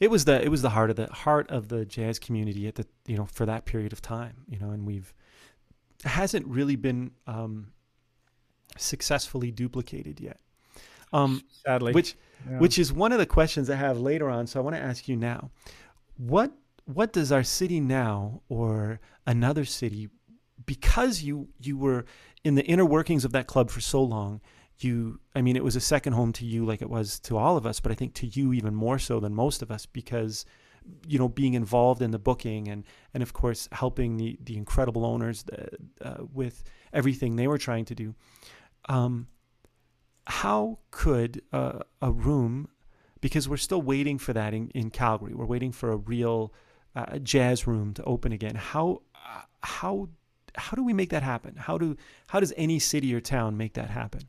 it was the it was the heart of the heart of the jazz community at the you know for that period of time you know and we've hasn't really been um, successfully duplicated yet um, Sadly, which Yeah. which is one of the questions I have later on. So I want to ask you now, what what does our city now or another city, because you you were in the inner workings of that club for so long, you I mean it was a second home to you like it was to all of us, but I think to you even more so than most of us because you know being involved in the booking and and of course helping the the incredible owners uh, uh, with everything they were trying to do. Um, how could a room because we're still waiting for that in, in Calgary. We're waiting for a real uh, jazz room to open again. How uh, how how do we make that happen? How do how does any city or town make that happen?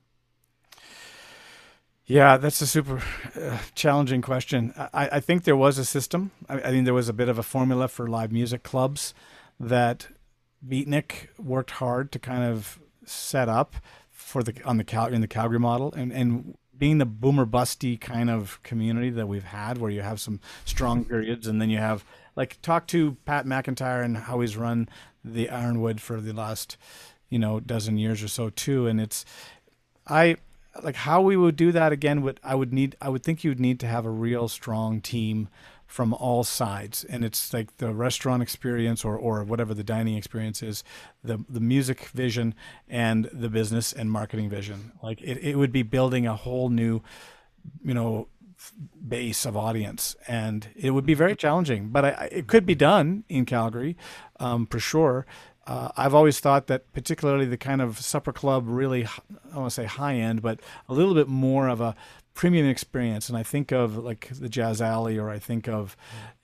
Yeah, that's a super uh, challenging question. I, I think there was a system. I, I think there was a bit of a formula for live music clubs that Beatnik worked hard to kind of set up for the on the Cal in the Calgary model, and and being the boomer busty kind of community that we've had, where you have some strong mm-hmm. periods, and then you have like talk to Pat McIntyre and how he's run the Ironwood for the last you know dozen years or so too, and it's I like how we would do that again would I would need I would think you'd need to have a real strong team from all sides. And it's like the restaurant experience or or whatever the dining experience is the the music vision and the business and marketing vision. Like it, it would be building a whole new you know base of audience. And it would be very challenging but I, it could be done in calgary um, for sure. Uh, I've always thought that particularly the kind of supper club really I want to say high end but a little bit more of a premium experience and I think of like the Jazz Alley or I think of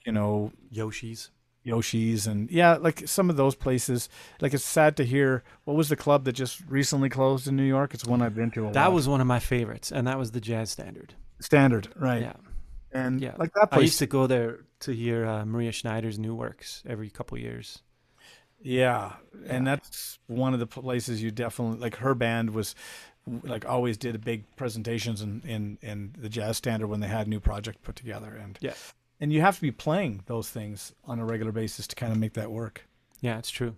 you know Yoshi's. Yoshi's and yeah like some of those places like it's sad to hear what was the club that just recently closed in New York it's one I've been to a That lot. was one of my favorites, and that was the Jazz Standard. standard right Yeah, and yeah. like that I used to go there to hear uh, Maria Schneider's new works every couple years. Yeah, and that's one of the places you definitely like. Her band was like always did big presentations in in in the jazz standard when they had a new project put together, and Yeah. and you have to be playing those things on a regular basis to kind of make that work. Yeah, it's true.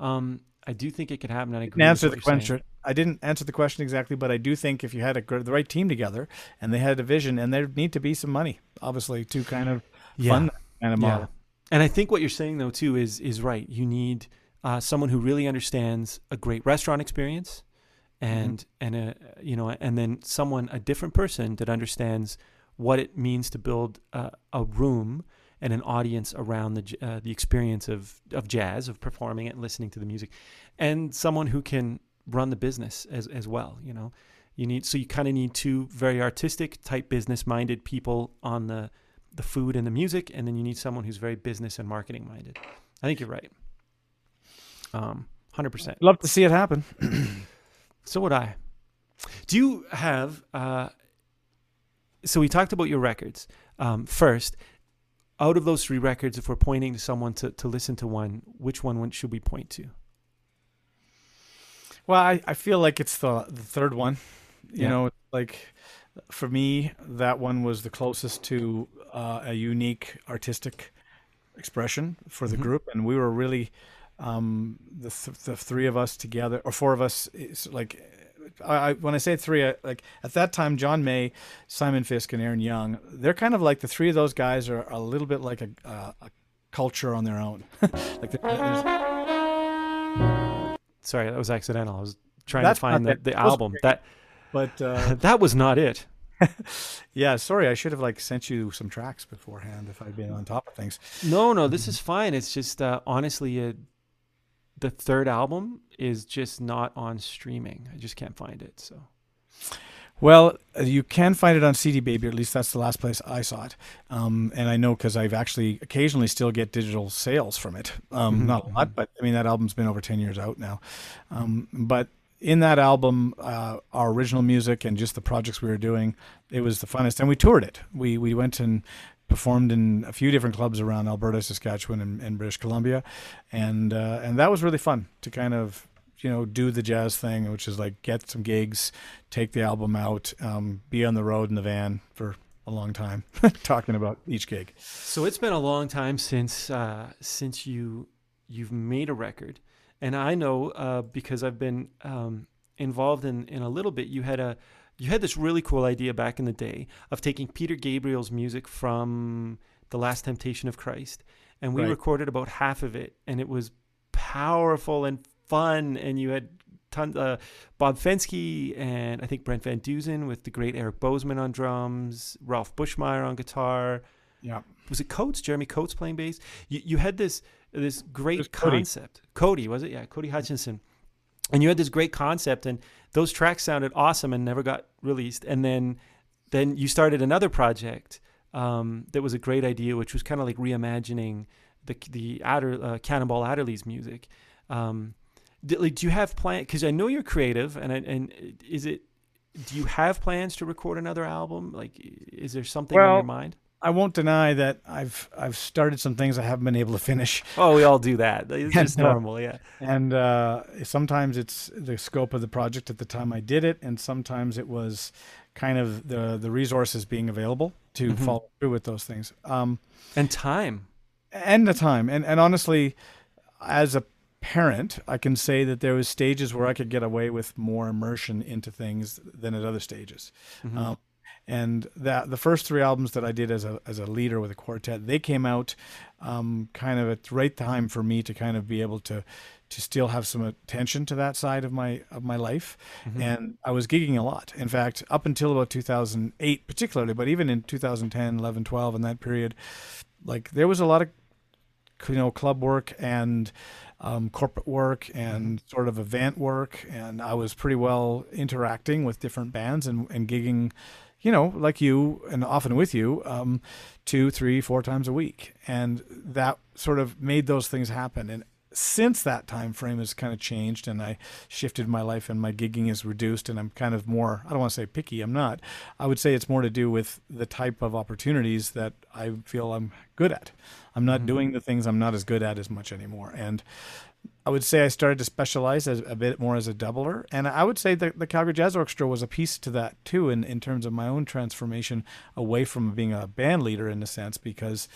Um, I do think it could happen. I agree answer the you're saying. question. I didn't answer the question exactly, but I do think if you had a, the right team together and they had a vision, and there need to be some money, obviously, to kind of Yeah. fund that kind of model. Yeah. And I think what you're saying though too is is right. You need uh, someone who really understands a great restaurant experience, and and a you know and then someone a different person that understands what it means to build a, a room and an audience around the uh, the experience of of jazz, of performing it, and listening to the music, and someone who can run the business as as well. You know, you need so you kind of need two very artistic type business minded people on the the food and the music, and then you need someone who's very business and marketing minded. I think you're right. Um, hundred percent. Love to see it happen. [clears throat] So would I. Do you have? Uh, so we talked about your records um, first. Out of those three records, if we're pointing to someone to, to listen to one, which one should we point to? Well, I, I feel like it's the the third one. You Yeah. know, like for me, that one was the closest to uh, a unique artistic expression for the Mhm. group, and we were really um, the th- the three of us together, or four of us. Is like, I, I when I say three, I, like at that time, John May, Simon Fisk, and Aaron Young, they're kind of like the three of those guys are a little bit like a, a, a culture on their own. [laughs] like Sorry, that was accidental. I was trying That's to find the, the album. great. That but uh, [laughs] that was not it. [laughs] Yeah, sorry. I should have like sent you some tracks beforehand if I'd been on top of things. No, no, this is fine. It's just uh, honestly, uh, the third album is just not on streaming. I just can't find it. So Well, uh, you can find it on CD Baby. Or at least that's the last place I saw it. Um, and I know because I've actually occasionally still get digital sales from it. Um, Mhm, Not a lot, but I mean that album's been over ten years out now. Um, but in that album, uh, our original music and just the projects we were doing, it was the funnest. And we toured it. We we went and performed in a few different clubs around Alberta, Saskatchewan, and, and British Columbia, and uh, and that was really fun to kind of you know do the jazz thing, which is like get some gigs, take the album out, um, be on the road in the van for a long time, [laughs] talking about each gig. So it's been a long time since uh, since you you've made a record, and I know uh, because I've been um, involved in in a little bit. You had a you had this really cool idea back in the day of taking Peter Gabriel's music from the Last Temptation of Christ, and we Right. recorded about half of it, and it was powerful and fun, and you had. Ton, uh, Bob Fensky and I think Brent Van Dusen with the great Eric Bozeman on drums, Ralph Bushmeyer on guitar, Yeah, was it Coates, Jeremy Coates playing bass? You you had this this great Cody. concept. Cody was it? Yeah, Cody Hutchinson. And you had this great concept, and those tracks sounded awesome and never got released. And then then you started another project um, that was a great idea, which was kind of like reimagining the the Adder, uh, Cannonball Adderley's music. Um, d- like, do you have plan? Because I know you're creative, and I- and is it? Do you have plans to record another album? Like, is there something on Well, your mind? I won't deny that I've I've started some things I haven't been able to finish, Oh, we all do that. [laughs] It's just no. normal, yeah. and uh, sometimes it's the scope of the project at the time I did it, and sometimes it was kind of the the resources being available to Mhm. follow through with those things. Um, And time. and the time and and honestly as a parent i can say that there was stages where i could get away with more immersion into things than at other stages Mhm. um, and that the first three albums that i did as a as a leader with a quartet they came out um, kind of at the right time for me to kind of be able to to still have some attention to that side of my of my life Mhm. and I was gigging a lot. In fact, up until about 2008 particularly, but even in 2010, 11, 12 in that period, like there was a lot of you know club work and um, corporate work and sort of event work and I was pretty well interacting with different bands and, and gigging you know like you and often with you um, two three four times a week. And that sort of made those things happen. And since that time frame has kind of changed and I shifted my life and my gigging is reduced and I'm kind of more I don't want to say picky I'm not. I would say it's more to do with the type of opportunities that I feel I'm good at. I'm not Mhm. doing the things I'm not as good at as much anymore. And I would say I started to specialize as a bit more as a doubler and I would say that the Calgary Jazz Orchestra was a piece to that too in, in terms of my own transformation away from being a band leader in a sense because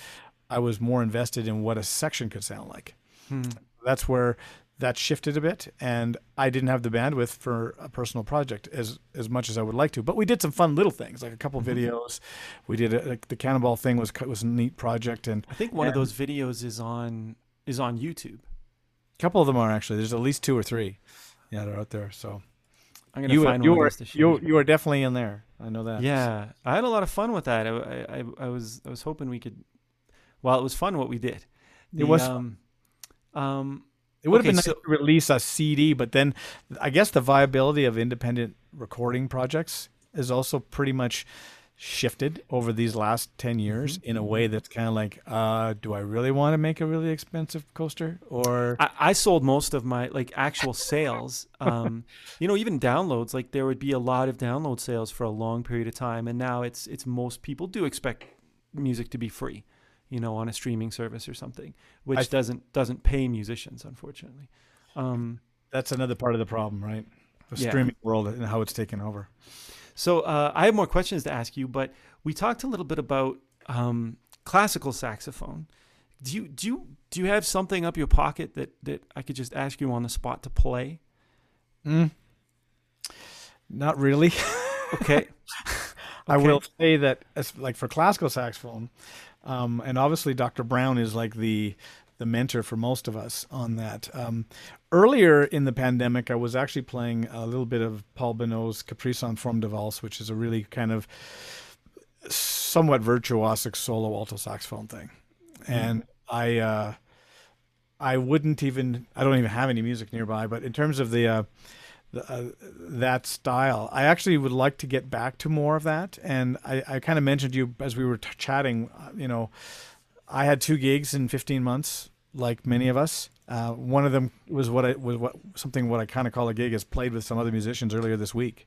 I was more invested in what a section could sound like Hmm. that's where that shifted a bit and i didn't have the bandwidth for a personal project as as much as i would like to but we did some fun little things like a couple Mhm. videos we did a, like the cannonball thing was was a neat project and I think one of those videos is on is on YouTube. A couple of them are actually there's at least two or three yeah they're out there so I'm gonna You find you one are of those you you are definitely in there. I know that. Yeah, I had a lot of fun with that. I, I, I was I was hoping we could. Well, it was fun what we did. It was. Um, um, It would have been nice so- to release a CD, but then I guess the viability of independent recording projects is also pretty much shifted over these last 10 years Mm-hmm. in a way that's kind of like, uh, do I really want to make a really expensive coaster? Or I, I sold most of my like actual sales. [laughs] Um, you know, even downloads. Like there would be a lot of download sales for a long period of time, and now it's it's most people do expect music to be free. You know, on a streaming service or something, which I- doesn't doesn't pay musicians, unfortunately. Um, that's another part of the problem, right? The Yeah. streaming world and how it's taken over. So uh, I have more questions to ask you, but we talked a little bit about um, classical saxophone. Do you do you do you have something up your pocket that that I could just ask you on the spot to play? Mm. Not really. Okay. [laughs] I will say that, as, like for classical saxophone, um, and obviously Dr. Brown is like the the mentor for most of us on that. Um, earlier in the pandemic, I was actually playing a little bit of Paul Bonneau's Caprice en forme de valse, which is a really kind of somewhat virtuosic solo alto saxophone thing, and I uh, I wouldn't even I don't even have any music nearby, but in terms of the uh, the, uh, that style. I actually would like to get back to more of that. And I, I kind of mentioned to you as we were t- chatting, uh, you know, I had two gigs in 15 months, like many of us. Uh, one of them was what I was what something what I kind of call a gig. Is played with some other musicians earlier this week.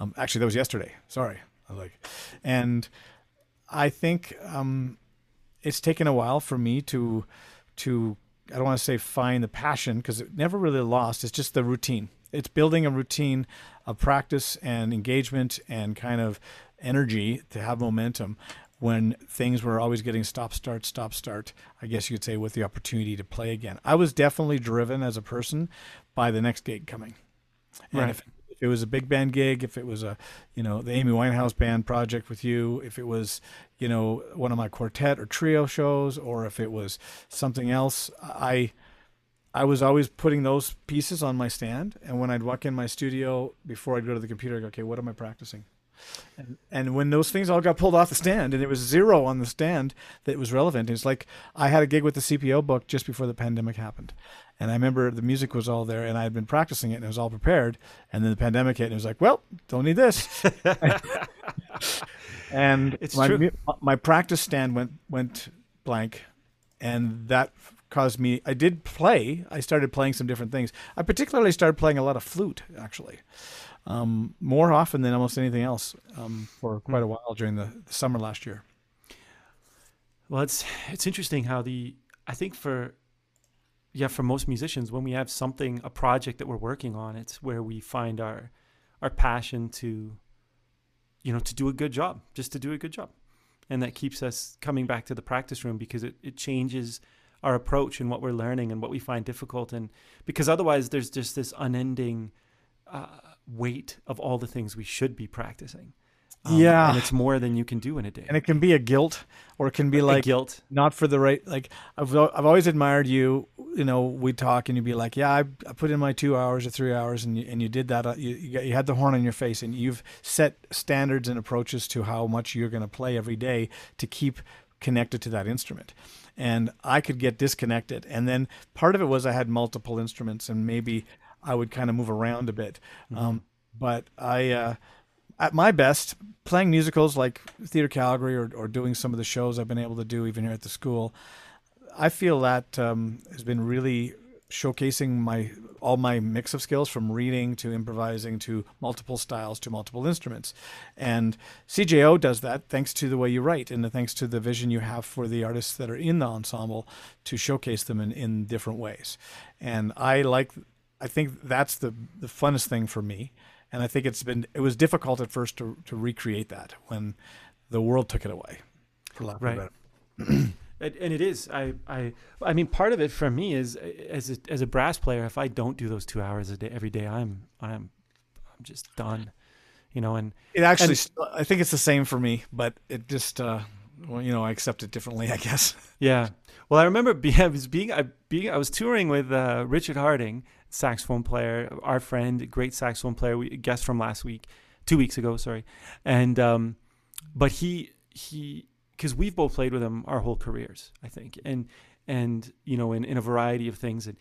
Um, actually, that was yesterday. Sorry, I like, and I think um, it's taken a while for me to to I don't want to say find the passion because it never really lost. It's just the routine. It's building a routine of practice and engagement and kind of energy to have momentum when things were always getting stop start stop start i guess you could say with the opportunity to play again i was definitely driven as a person by the next gig coming and Right. if, if it was a big band gig if it was a you know the amy winehouse band project with you if it was you know one of my quartet or trio shows or if it was something else i I was always putting those pieces on my stand, and when I'd walk in my studio before I'd go to the computer, I'd go, okay, what am I practicing? And, and when those things all got pulled off the stand, and it was zero on the stand that was relevant, it's like I had a gig with the CPO book just before the pandemic happened, and I remember the music was all there, and I had been practicing it, and it was all prepared, and then the pandemic hit, and it was like, well, don't need this. [laughs] and It's my, true. my practice stand went went blank, and that caused me. I did play. I started playing some different things. I particularly started playing a lot of flute, actually, um, more often than almost anything else um, for quite a while during the, the summer last year. Well, it's it's interesting how the I think for yeah for most musicians when we have something a project that we're working on, it's where we find our our passion to you know to do a good job, just to do a good job, and that keeps us coming back to the practice room because it it changes our approach and what we're learning and what we find difficult. And because otherwise there's just this unending uh, weight of all the things we should be practicing. Um, Yeah. and it's more than you can do in a day. And it can be a guilt, or it can be A like guilt. not for the right. Like I've I've always admired you. You know, we talk and you'd be like, "Yeah, I, I put in my two hours or three hours, and you, and you did that. Uh, You you had the horn on your face, and you've set standards and approaches to how much you're going to play every day to keep connected to that instrument." And I could get disconnected, and then part of it was I had multiple instruments, and maybe I would kind of move around a bit. Um, but I. Uh, at my best, playing musicals like Theatre Calgary or, or doing some of the shows I've been able to do even here at the school, I feel that um, has been really showcasing my all my mix of skills from reading to improvising to multiple styles to multiple instruments. And CJO does that thanks to the way you write and thanks to the vision you have for the artists that are in the ensemble to showcase them in, in different ways. And I like I think that's the the funnest thing for me and I think it's been it was difficult at first to to recreate that when the world took it away. For lack a Right. better. [clears throat] And, and it is. I, I, I mean, part of it for me is as a, as a brass player. If I don't do those two hours a day every day, I'm, I'm, I'm just done. You know, and It actually, And- I think it's the same for me, but it just, uh, well, you know, I accept it differently, I guess. yeah. Well, I remember being, I was being, I being, I was touring with uh, Richard Harding, saxophone player, our friend, great saxophone player, we guest from last week, two weeks ago, sorry, and um, but he he because we've both played with him our whole careers, I think, and and you know in in a variety of things and.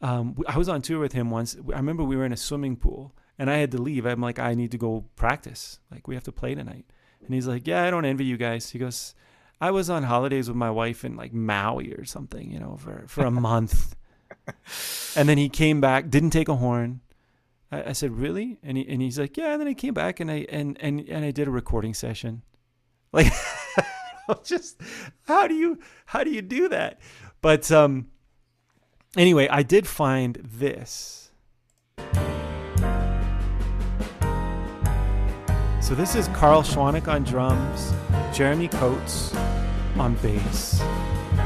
Um, I was on tour with him once. I remember we were in a swimming pool and I had to leave. I'm like, I need to go practice. Like, we have to play tonight. And he's like, Yeah, I don't envy you guys. He goes, I was on holidays with my wife in like Maui or something, you know, for, for a [laughs] month. And then he came back, didn't take a horn. I, I, said, Really? And he and he's like, Yeah, and then I came back and I and and, and I did a recording session. [laughs] Like [laughs] just how do you how do you do that? But um anyway, I did find this. So this is Karl Schwonik on drums, Jeremy Coates on bass,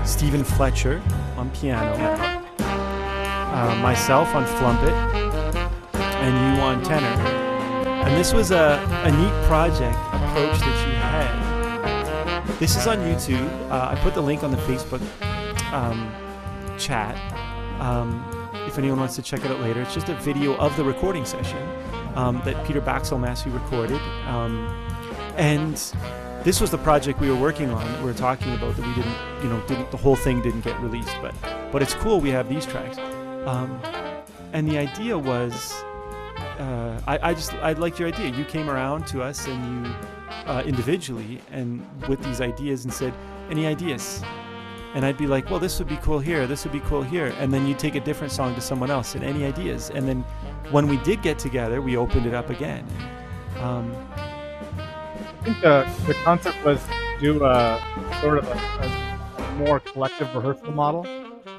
Stephen Fletcher on piano, uh, myself on flumpet, and you on tenor. And this was a, a neat project approach that you had. This is on YouTube. Uh, I put the link on the Facebook um, chat. Um, if anyone wants to check it out later, it's just a video of the recording session um, that Peter Baxelmassey recorded. Um, and this was the project we were working on that we were talking about that we didn't, you know, didn't the whole thing didn't get released, but but it's cool we have these tracks. Um, and the idea was, uh, I, I just I liked your idea. You came around to us and you uh, individually and with these ideas and said, any ideas? and I'd be like, well, this would be cool here, this would be cool here, and then you take a different song to someone else, and any ideas, and then when we did get together, we opened it up again. Um, I think the, the concept was do a sort of a, a more collective rehearsal model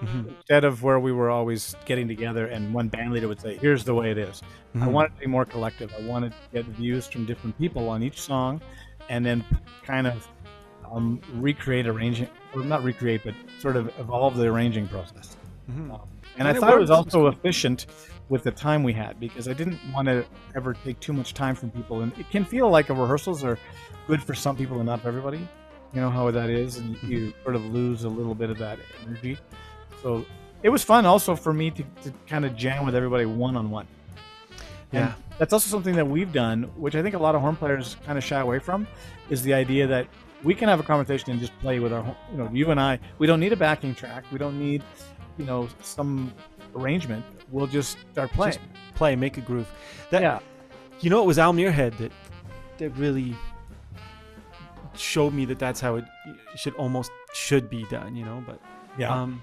mm-hmm. instead of where we were always getting together and one band leader would say, "Here's the way it is." Mm-hmm. I wanted to be more collective. I wanted to get views from different people on each song, and then kind of um, recreate arranging, or not recreate, but sort of evolve the arranging process. Mm-hmm. Um, and, and, I thought it was also efficient with the time we had because I didn't want to ever take too much time from people. And it can feel like rehearsals are good for some people and not for everybody. You know how that is, and you mm-hmm. sort of lose a little bit of that energy. So it was fun also for me to, to kind of jam with everybody one on one. Yeah. that's also something that we've done, which I think a lot of horn players kind of shy away from, is the idea that we can have a conversation and just play with our, you know, you and I. We don't need a backing track. We don't need, you know, some arrangement. We'll just start playing. Just play, make a groove. That, yeah. You know, it was Al Muirhead that that really showed me that that's how it should almost should be done. You know, but yeah. Um,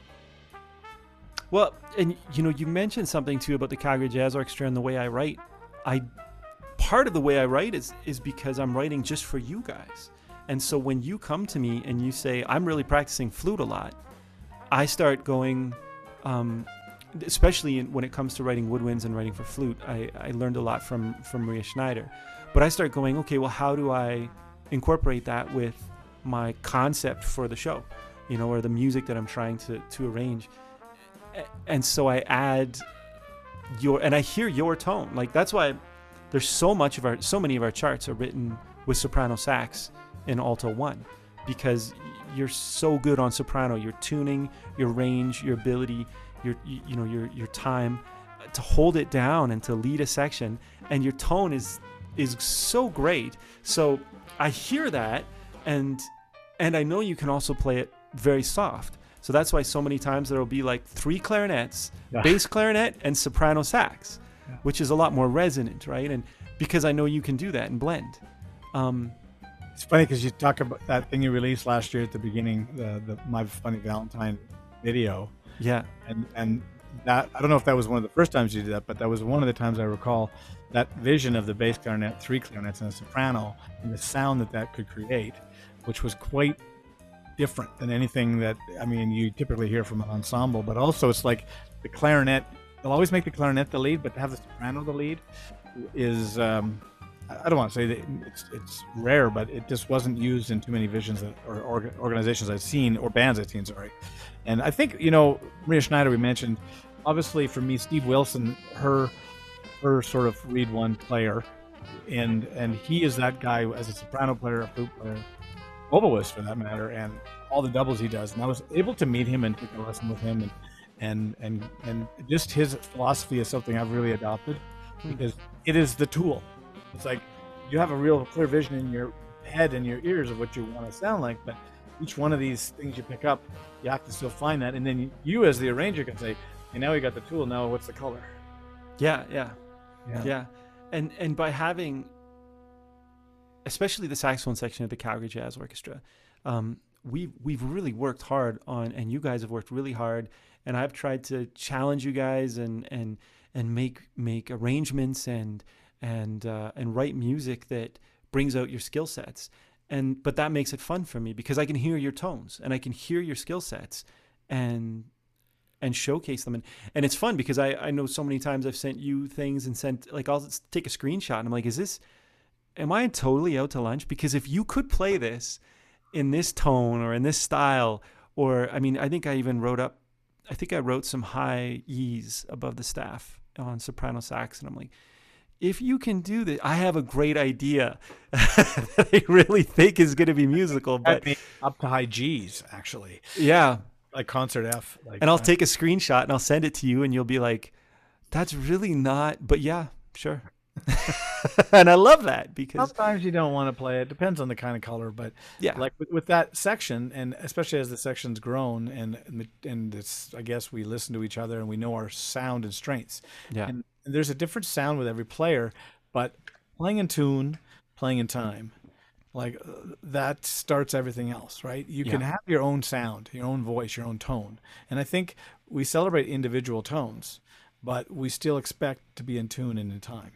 well, and you know, you mentioned something too about the Calgary Jazz Orchestra and the way I write. I part of the way I write is is because I'm writing just for you guys. And so when you come to me and you say, I'm really practicing flute a lot, I start going, um, especially in, when it comes to writing woodwinds and writing for flute, I, I learned a lot from, from Maria Schneider. But I start going, okay, well, how do I incorporate that with my concept for the show, you know, or the music that I'm trying to, to arrange? And so I add your, and I hear your tone. Like that's why there's so much of our, so many of our charts are written with soprano sax in alto 1 because you're so good on soprano. Your tuning your range your ability your you know your your time uh, to hold it down and to lead a section and your tone is is so great. So i hear that and and i know you can also play it very soft so that's why so many times there'll be like three clarinets yeah. bass clarinet and soprano sax yeah. which is a lot more resonant right and because i know you can do that and blend um, it's funny because you talk about that thing you released last year at the beginning, the, the My Funny Valentine video. Yeah. And and that I don't know if that was one of the first times you did that, but that was one of the times I recall that vision of the bass clarinet, three clarinets, and a soprano, and the sound that that could create, which was quite different than anything that I mean you typically hear from an ensemble. But also, it's like the clarinet. They'll always make the clarinet the lead, but to have the soprano the lead is um, I don't want to say that it's it's rare, but it just wasn't used in too many visions that, or, or organizations I've seen or bands I've seen. Sorry, and I think you know Maria Schneider we mentioned. Obviously, for me, Steve Wilson, her her sort of reed one player, and and he is that guy as a soprano player, a flute player, oboist for that matter, and all the doubles he does. And I was able to meet him and take a lesson with him, and and and and just his philosophy is something I've really adopted Hmm. because it is the tool. It's like you have a real clear vision in your head and your ears of what you want to sound like, but each one of these things you pick up, you have to still find that, and then you, you as the arranger can say, "Okay, now we got the tool. Now what's the color?" Yeah, yeah, yeah. And and by having, especially the saxophone section of the Calgary Jazz Orchestra, um, we've we've really worked hard on, and you guys have worked really hard, and I've tried to challenge you guys and and and make make arrangements and and uh, and write music that brings out your skill sets. And but that makes it fun for me because I can hear your tones and I can hear your skill sets and and showcase them and, and it's fun because I, I know so many times I've sent you things and sent like I'll take a screenshot and I'm like is this am I totally out to lunch because if you could play this in this tone or in this style or I mean I think I even wrote up I think I wrote some high E's above the staff on soprano sax and I'm like if you can do this I have a great idea [laughs] that I really think is going to be musical but up to high G's actually, yeah like concert F. Like, and I'll uh, take a screenshot and I'll send it to you, and you'll be like, "That's really not." But yeah, sure. [laughs] and I love that because Sometimes you don't want to play it. Depends on the kind of color, but yeah, like with, with that section, and especially as the section's grown, and and it's I guess we listen to each other and we know our sound and strengths. yeah, And, and there's a different sound with every player, but playing in tune, playing in time, like uh, that starts everything else, right? You can have your own sound, your own voice, your own tone, and I think we celebrate individual tones, but we still expect to be in tune and in time,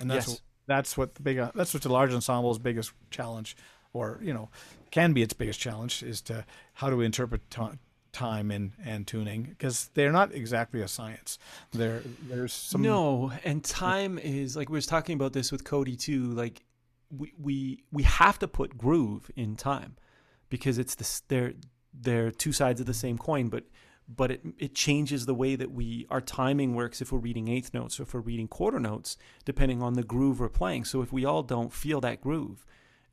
and that's Yes. that's what the big uh, that's what the large ensemble's biggest challenge, or you know, can be its biggest challenge is to how do we interpret ti- time and and tuning because they're not exactly a science. There there's some no, and time is like we was talking about this with Cody too. Like we we we have to put groove in time because it's this they're they're two sides of the same coin, but but it it changes the way that we our timing works if we're reading eighth notes or if we're reading quarter notes depending on the groove we're playing. So if we all don't feel that groove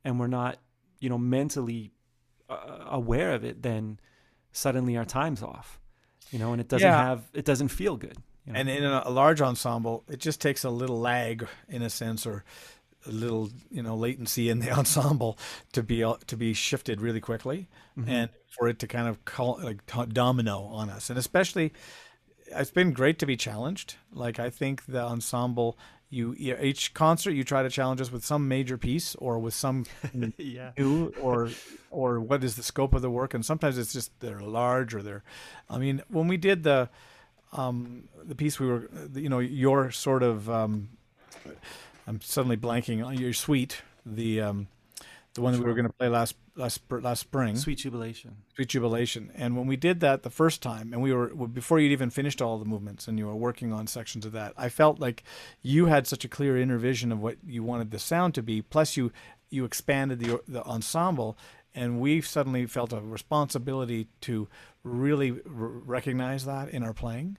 and we're not you know mentally uh, aware of it, then suddenly our time's off. You know, and it doesn't Yeah. have it doesn't feel good. You know? And in a, a large ensemble, it just takes a little lag, in a sense, or a little you know latency in the [laughs] ensemble to be uh, to be shifted really quickly, Mm-hmm. and for it to kind of call like domino on us. And especially, it's been great to be challenged. Like I think the ensemble, you you- each concert you try to challenge us with some major piece or with some [laughs] yeah. new or or what is the scope of the work and sometimes it's just they're large or they're i mean when we did the um the piece we were you know your sort of um i'm suddenly blanking on your suite the um the one that we were going to play last last last spring Sweet jubilation. Sweet Jubilation. And when we did that the first time, and we were before you'd even finished all the movements, and you were working on sections of that, I felt like you had such a clear inner vision of what you wanted the sound to be. Plus, you you expanded the the ensemble, and we suddenly felt a responsibility to really r- recognize that in our playing.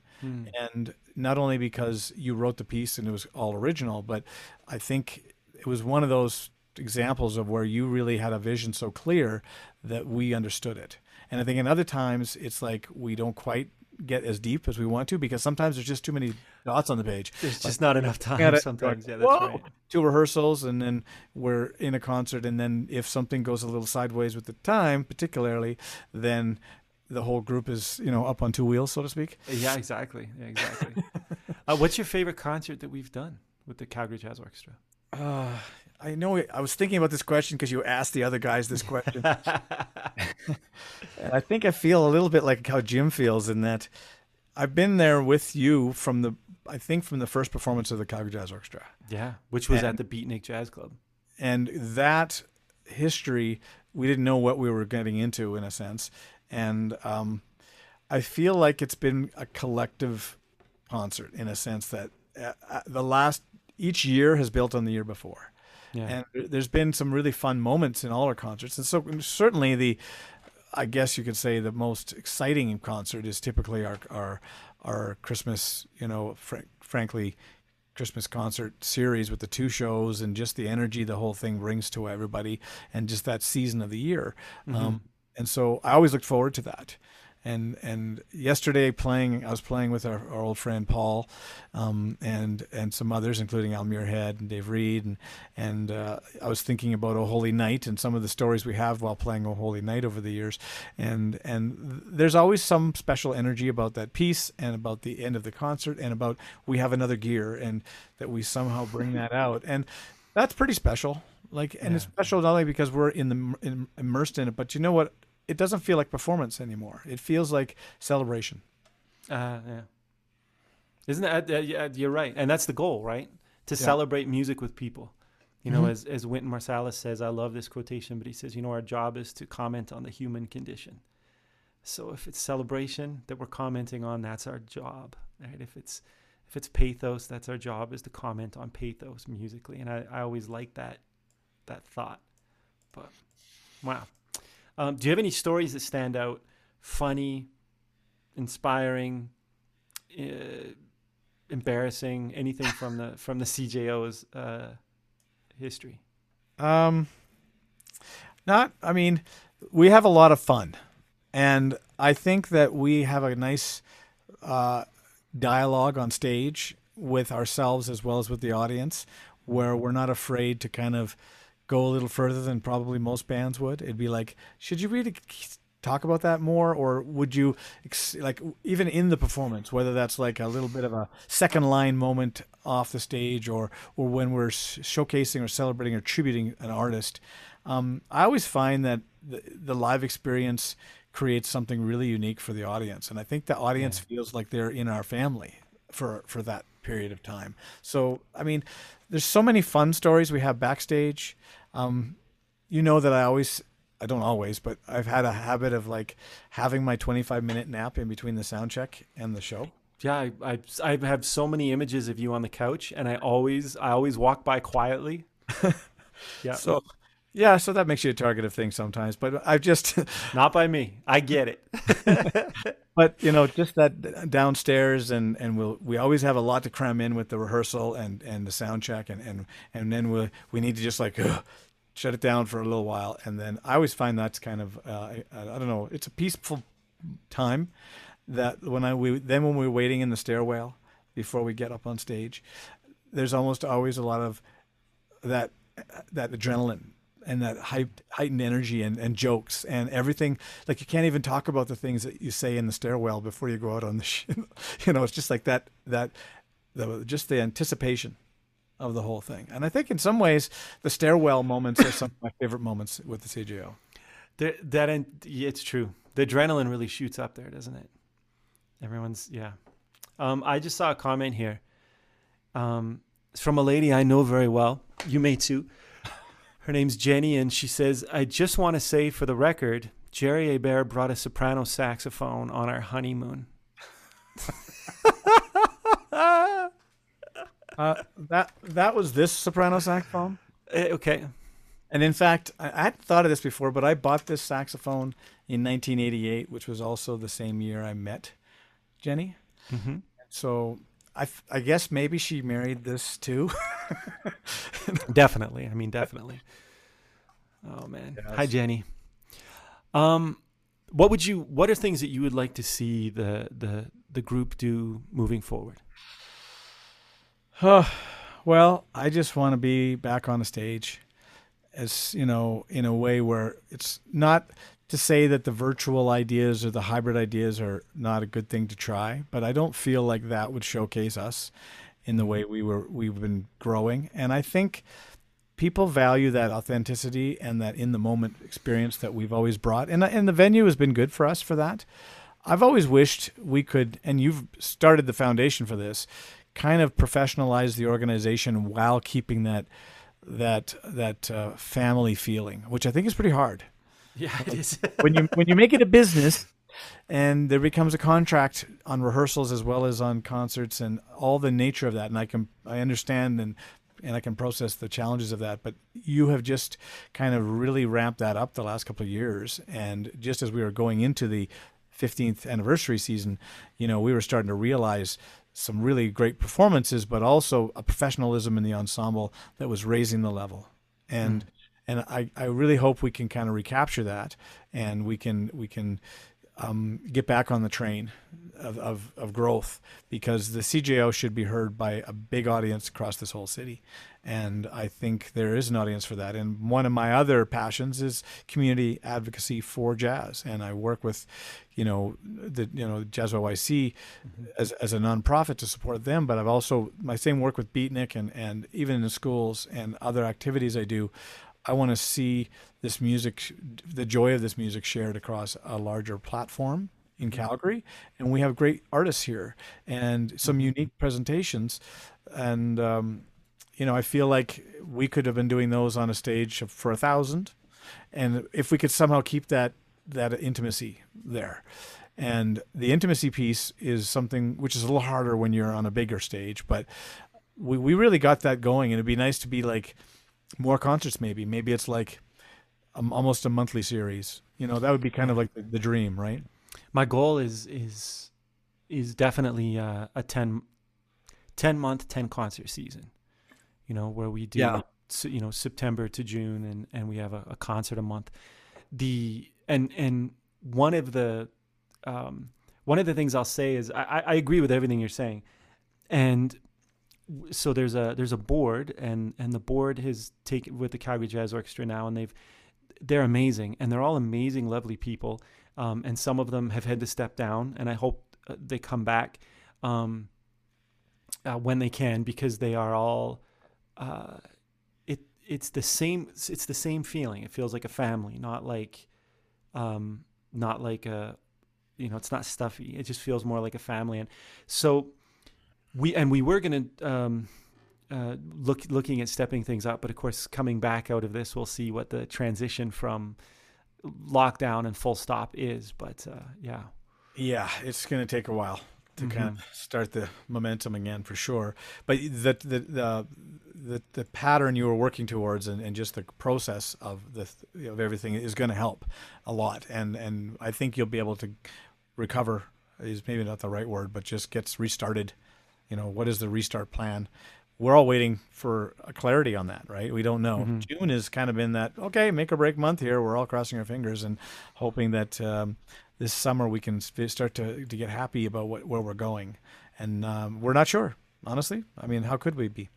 And not only because you wrote the piece and it was all original, but I think it was one of those examples of where you really had a vision so clear that we understood it. And I think in other times it's like we don't quite get as deep as we want to because sometimes there's just too many dots on the page. There's just not enough time gotta- sometimes. Yeah, that's Whoa! right. Two rehearsals and then we're in a concert and then if something goes a little sideways with the time, particularly, then the whole group is, you know, up on two wheels, so to speak. Yeah, exactly. Yeah, exactly. [laughs] uh, what's your favorite concert that we've done with the Calgary Jazz Orchestra? Uh, I know I was thinking about this question because you asked the other guys this question. [laughs] I think I feel a little bit like how Jim feels in that I've been there with you from the I think from the first performance of the Calgary Jazz Orchestra. yeah, which was at the Beatnik Jazz Club. And that history we didn't know what we were getting into in a sense. And um, I feel like it's been a collective concert in a sense that uh, uh, the last each year has built on the year before. Yeah. And there- there's been some really fun moments in all our concerts. And so certainly the, I guess you could say the most exciting concert is typically our, our, our Christmas, you know, fr- frankly, Christmas concert series with the two shows and just the energy the whole thing brings to everybody and just that season of the year. Um, and so I always looked forward to that. and and yesterday playing, I was playing with our, our old friend Paul, um, and and some others, including Al Muirhead and Dave Reed, and and uh, I was thinking about O Holy Night and some of the stories we have while playing O Holy Night over the years, and and there's always some special energy about that piece and about the end of the concert and about we have another gear and that we somehow bring that [laughs] out. And that's pretty special. Like and Yeah. it's special not only because we're in the in, immersed in it but you know what it doesn't feel like performance anymore it feels like celebration Uh, yeah. Isn't that, uh, yeah, you're right. And that's the goal, right? To Yeah. celebrate music with people. You know, Mhm. as, as Wynton Marsalis says, I love this quotation, but he says, you know, our job is to comment on the human condition. So if it's celebration that we're commenting on, that's our job, right? If it's, if it's pathos, that's our job is to comment on pathos musically. And I, I always like that, that thought, but wow. Um, do you have any stories that stand out? Funny, inspiring, uh, embarrassing, anything from the from the CJO's uh, history? Um, not. I mean, we have a lot of fun, and I think that we have a nice uh, dialogue on stage with ourselves as well as with the audience, where we're not afraid to kind of go a little further than probably most bands would. It'd be like, should you really talk about that more, or would you ex- like even in the performance, whether that's like a little bit of a second line moment off the stage, or or when we're showcasing or celebrating or tributing an artist. Um, I always find that the, the live experience creates something really unique for the audience, and I think the audience feels like they're in our family for for that period of time. So I mean, there's so many fun stories we have backstage. Um, you know that I always I don't always, but I've had a habit of like having my 25 minute nap in between the sound check and the show. Yeah, I, I I have so many images of you on the couch, and I always I always walk by quietly. [laughs] yeah, So yeah, so that makes you a target of things sometimes, but I've just [laughs] not by me. I get it. [laughs] but you know just that downstairs and and we'll we always have a lot to cram in with the rehearsal and and the sound check and and and then we we need to just like ugh, [sighs] shut it down for a little while and then i always find that's kind of uh, I, I don't know it's a peaceful time that when i we then when we're waiting in the stairwell before we get up on stage there's almost always a lot of that that adrenaline and that hyped, heightened energy and, and jokes and everything. Like you can't even talk about the things that you say in the stairwell before you go out on the, [laughs] sh- you know, it's just like that, that, the, just the anticipation of the whole thing. And I think in some ways the stairwell moments are some of my favorite moments with the CJO. That and it's true. The adrenaline really shoots up there, doesn't it? Everyone's yeah. Um, I just saw a comment here. Um, from a lady I know very well. You may too. Her name's Jenny, and she says, "I just want to say for the record, Jerry Hebert brought a soprano saxophone on our honeymoon." [laughs] Uh, that, that was this soprano saxophone. Eh, okay, And in fact, I I hadn't thought of this before, but I bought this saxophone in 1988, which was also the same year I met Jenny. hmm So I, I guess maybe she married this too. [laughs] definitely. I mean, definitely. Oh man, hi Jenny. Um, what would you? What are things that you would like to see the the the group do moving forward? Huh. well, I just want to be back on the stage as, you know, in a way where it's not to say that the virtual ideas or the hybrid ideas are not a good thing to try, but I don't feel like that would showcase us in the way we were we've been growing. And I think people value that authenticity and that in the moment experience that we've always brought. And and the venue has been good for us for that. I've always wished we could and you've started the foundation for this, kind of professionalize the organization while keeping that that that uh, family feeling, which I think is pretty hard [laughs] Yeah, it is. [laughs] when you when you make it a business and there becomes a contract on rehearsals as well as on concerts and all the nature of that and I can I understand and and I can process the challenges of that but you have just kind of really ramped that up the last couple of years. And just as we were going into the 15th anniversary season you know we were starting to realize some really great performances but also a professionalism in the ensemble that was raising the level. And hmm. And I, I really hope we can kind of recapture that and we can we can um, get back on the train of, of, of growth because the CJO should be heard by a big audience across this whole city. And I think there is an audience for that. And one of my other passions is community advocacy for jazz. And I work with, you know, the you know Jazz YYC mm-hmm. as, as a nonprofit to support them. But I've also my same work with Beatniq and and even in the schools and other activities I do. I want to see this music, the joy of this music shared across a larger platform in mm-hmm. Calgary, and we have great artists here and some mm-hmm. unique presentations, and um, you know I feel like we could have been doing those on a stage for a thousand, and if we could somehow keep that that intimacy there. And the intimacy piece is something which is a little harder when you're on a bigger stage, but we, we really got that going. And it'd be nice to be like more concerts, maybe. Maybe it's like um, almost a monthly series. You know, that would be kind of like the, the dream, right? My goal is is is definitely uh, a 10, 10 month, ten concert season. You know, where we do yeah. you know September to June, and and we have a, a concert a month. The and and one of the um, one of the things I'll say is I, I agree with everything you're saying, and so there's a there's a board and and the board has taken with the Calgary Jazz Orchestra now, and they've they're amazing, and they're all amazing, lovely people. Um, and some of them have had to step down, and I hope uh, they come back um, uh, when they can because they are all. Uh, it it's the same. It's the same feeling. It feels like a family, not like, um, not like a, you know, it's not stuffy. It just feels more like a family, and so we and we were going to. Um, uh, look looking at stepping things up. But of course, coming back out of this, we'll see what the transition from lockdown and full stop is. But uh, yeah, yeah, it's going to take a while to mm-hmm. kind of start the momentum again for sure. But the the the the, the pattern you were working towards and, and just the process of the of everything is going to help a lot. And and I think you'll be able to recover is maybe not the right word, but just gets restarted. You know, what is the restart plan? we're all waiting for a clarity on that, right? We don't know. Mm-hmm. June has kind of been that okay, make or break month here. We're all crossing our fingers and hoping that um, this summer we can start to to get happy about what, where we're going. And um, we're not sure, honestly. I mean, how could we be?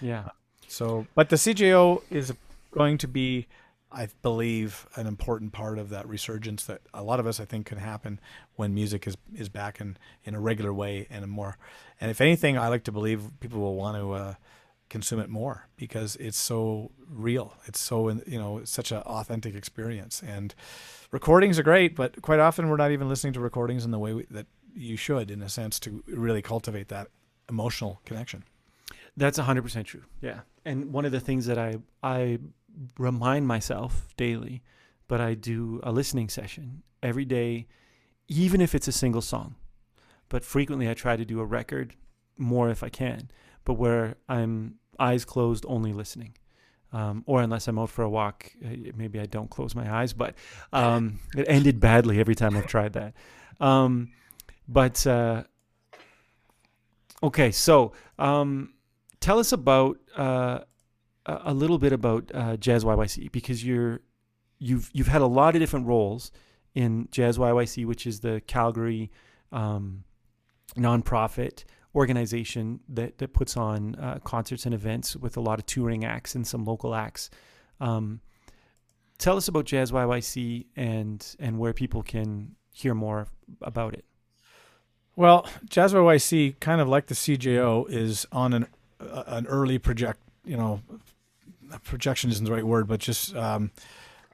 Yeah. So, but the CJO is going to be I believe an important part of that resurgence that a lot of us I think can happen when music is is back in in a regular way and a more and if anything I like to believe people will want to uh, consume it more because it's so real. It's so you know such an authentic experience. And recordings are great but quite often we're not even listening to recordings in the way we, that you should in a sense to really cultivate that emotional connection. That's 100% true. Yeah. And one of the things that I I remind myself daily, but I do a listening session every day, even if it's a single song. But frequently I try to do a record more if I can, but where I'm eyes closed, only listening. Um, or unless I'm out for a walk, uh, maybe I don't close my eyes. But um, [laughs] it ended badly every time I've tried that. Um, but uh, okay, so um, tell us about uh, a little bit about uh, Jazz YYC because you're you've you've had a lot of different roles in Jazz YYC, which is the Calgary um, nonprofit organization that that puts on uh, concerts and events with a lot of touring acts and some local acts. Um, tell us about Jazz YYC and and where people can hear more about it. Well, Jazz YYC, kind of like the CJO, is on an uh, an early project, you know, projection isn't the right word, but just um,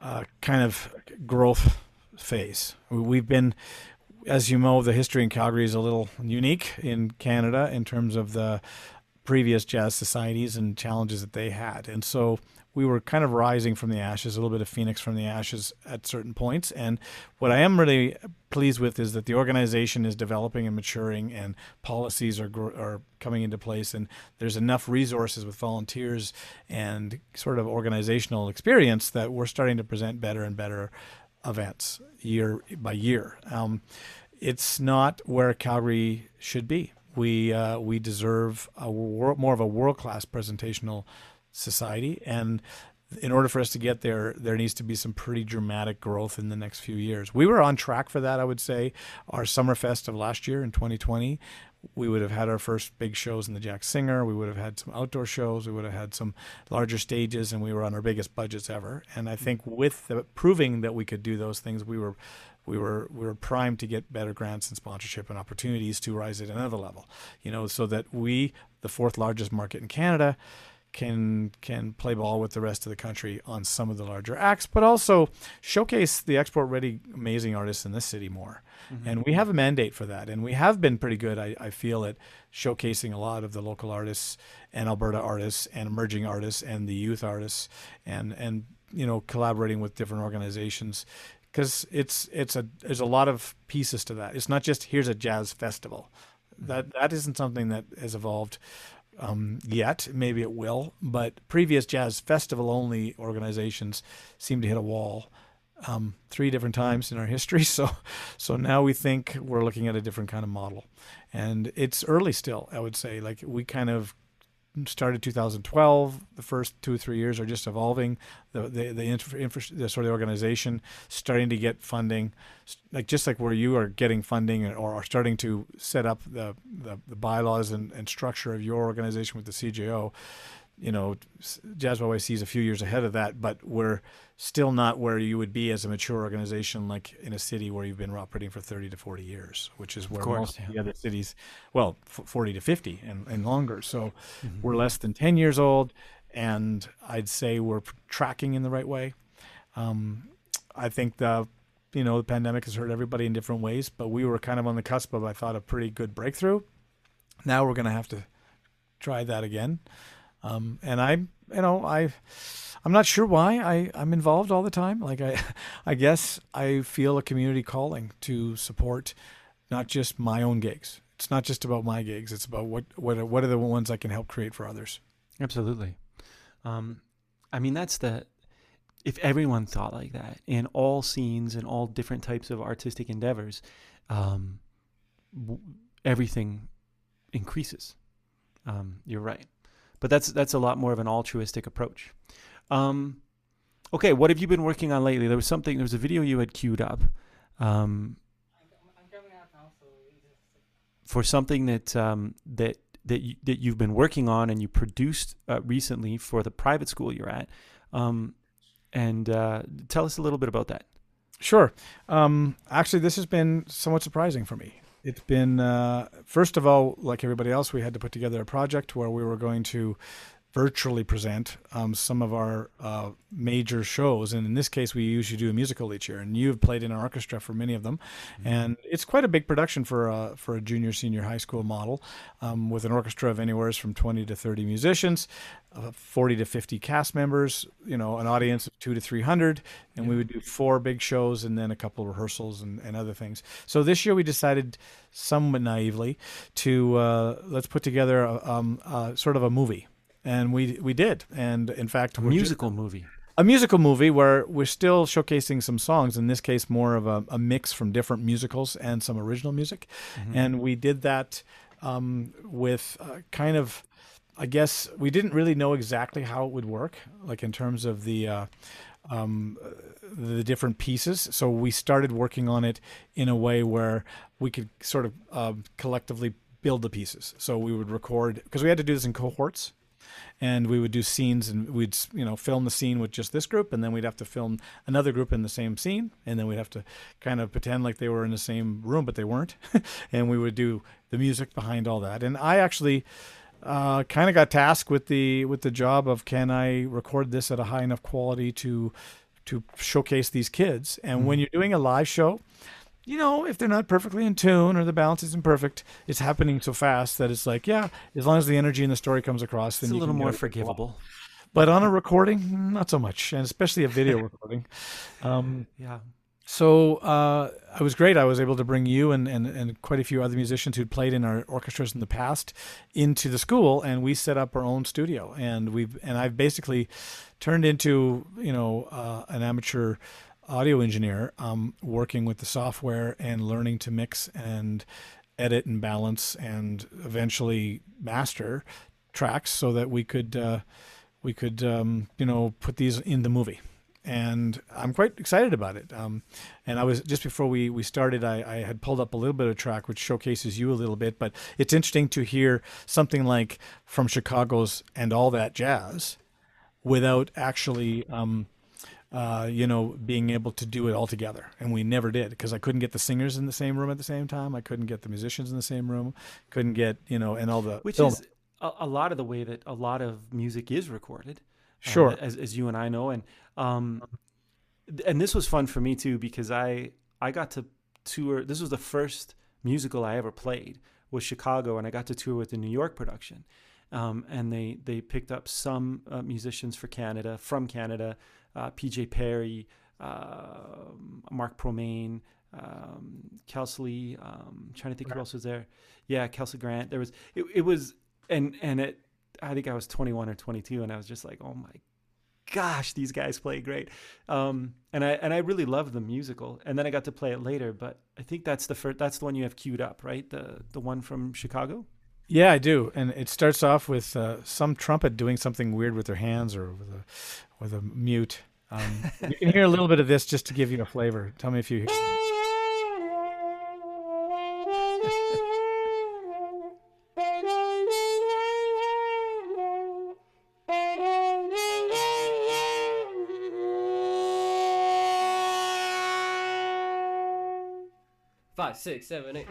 uh, kind of growth phase. We've been, as you know, the history in Calgary is a little unique in Canada in terms of the previous jazz societies and challenges that they had. And so we were kind of rising from the ashes, a little bit of phoenix from the ashes at certain points. And what I am really pleased with is that the organization is developing and maturing, and policies are are coming into place, and there's enough resources with volunteers and sort of organizational experience that we're starting to present better and better events year by year. Um, it's not where Calgary should be. We uh, we deserve a wor- more of a world class presentational society. And in order for us to get there, there needs to be some pretty dramatic growth in the next few years. We were on track for that, I would say. Our Summerfest of last year in 2020, we would have had our first big shows in the Jack Singer. We would have had some outdoor shows. We would have had some larger stages, and we were on our biggest budgets ever. And I think with the, proving that we could do those things, we were we were we were primed to get better grants and sponsorship and opportunities to rise at another level. You know, so that we, the fourth largest market in Canada, can can play ball with the rest of the country on some of the larger acts, but also showcase the export ready amazing artists in this city more. Mm-hmm. And we have a mandate for that, and we have been pretty good. I, I feel at showcasing a lot of the local artists and Alberta artists and emerging artists and the youth artists, and and you know collaborating with different organizations because it's it's a there's a lot of pieces to that. It's not just here's a jazz festival. Mm-hmm. That that isn't something that has evolved um, yet. Maybe it will, but previous jazz festival only organizations seem to hit a wall um, three different times in our history. [laughs] So, so now we think we're looking at a different kind of model, and it's early still. I would say, like we kind of started 2012. The first two or three years are just evolving. The the the, infra, infra, the sort of organization starting to get funding, like just like where you are getting funding or are starting to set up the the, the bylaws and, and structure of your organization with the CJO you know, Jazz YYC is a few years ahead of that, but we're still not where you would be as a mature organization, like in a city where you've been operating for 30 to 40 years, which is where course, most yeah. the other cities, well, 40 to 50 and, and longer. So mm-hmm. we're less than 10 years old, and I'd say we're tracking in the right way. Um, I think the you know the pandemic has hurt everybody in different ways, but we were kind of on the cusp of I thought a pretty good breakthrough. Now we're going to have to try that again. Um, and I, you know, I, I'm not sure why I, I'm involved all the time. Like I, [laughs] I guess I feel a community calling to support not just my own gigs. It's not just about my gigs. It's about what what are, what are the ones I can help create for others. Absolutely. Um, I mean, that's the if everyone thought like that in all scenes and all different types of artistic endeavors, um, w- everything increases. Um, you're right but that's that's a lot more of an altruistic approach. Um, okay, what have you been working on lately? There was something. There was a video you had queued up. Um, for something that um, that that you, that you've been working on and you produced uh, recently for the private school you're at, um, and uh, tell us a little bit about that. Sure. Um, actually, this has been somewhat surprising for me it's been uh, first of all, like everybody else, we had to put together a project where we were going to virtually present um, some of our uh, major shows. And in this case, we usually do a musical each year. And you've played in an orchestra for many of them, mm-hmm. and it's quite a big production for a, for a junior senior high school model, um, with an orchestra of anywhere from 20 to 30 musicians, uh, 40 to 50 cast members. You know, an audience of two to 300, and yeah. we would do four big shows and then a couple of rehearsals and, and other things. So this year we decided, somewhat naively, to uh, let's put together a, um, sort of a movie and we we did. And in fact, a musical just, movie. A musical movie where we're still showcasing some songs. In this case, more of a, a mix from different musicals and some original music. Mm-hmm. And we did that um, with uh, kind of, I guess, we didn't really know exactly how it would work, like in terms of the. Uh, um, the different pieces. So we started working on it in a way where we could sort of uh, collectively build the pieces. So we would record because we had to do this in cohorts and we would do scenes and we'd you know film the scene with just this group and then we'd have to film another group in the same scene and then we'd have to kind of pretend like they were in the same room but they weren't. [laughs] And we would do the music behind all that. And i actually uh, kind of got tasked with the with the job of can i record this at a high enough quality to to showcase these kids. And mm-hmm. when you're doing a live show you know, if they're not perfectly in tune or the balance isn't perfect, it's happening so fast that it's like, yeah, as long as the energy in the story comes across, then it's a little more forgivable. But on a recording, not so much, and especially a video [laughs] recording. Um, yeah. So uh, it was great. I was able to bring you and, and, and quite a few other musicians who'd played in our orchestras in the past into the school, and we set up our own studio. And we've and I've basically turned into you know uh, an amateur audio engineer, um, working with the software and learning to mix and edit and balance and eventually master tracks so that we could uh, we could um, you know put these in the movie and I'm quite excited about it. Um, and I was just before we we started, I, I, had pulled up a little bit of track which showcases you a little bit. But it's interesting to hear something like from Chicago's and all that jazz, without actually. Um, uh, you know, being able to do it all together, and we never did because I couldn't get the singers in the same room at the same time. I couldn't get the musicians in the same room. Couldn't get you know, and all the which film. is a, a lot of the way that a lot of music is recorded. Uh, sure. Uh, as, as you and I know. And, um, and this was fun for me too, because I, I got to tour. This was the first musical I ever played was Chicago. And I got to tour with the New York production. Um, and they, they picked up some uh, musicians for Canada, from Canada, uh, PJ Perry, uh, Mark Promain, um, Kelsey, um, trying to think who else was there. Yeah, Kelsey Grant. There was, it, it was, and, and it, I think I was 21 or 22, and I was just like, oh my gosh, these guys play great. Um, and I and I really loved the musical. And then I got to play it later, but I think that's the first. That's the one you have queued up, right? The the one from Chicago. Yeah, I do. And it starts off with uh, some trumpet doing something weird with their hands or with a with a mute. Um, [laughs] you can hear a little bit of this just to give you a flavor. Tell me if you hear. five, six, seven, eight.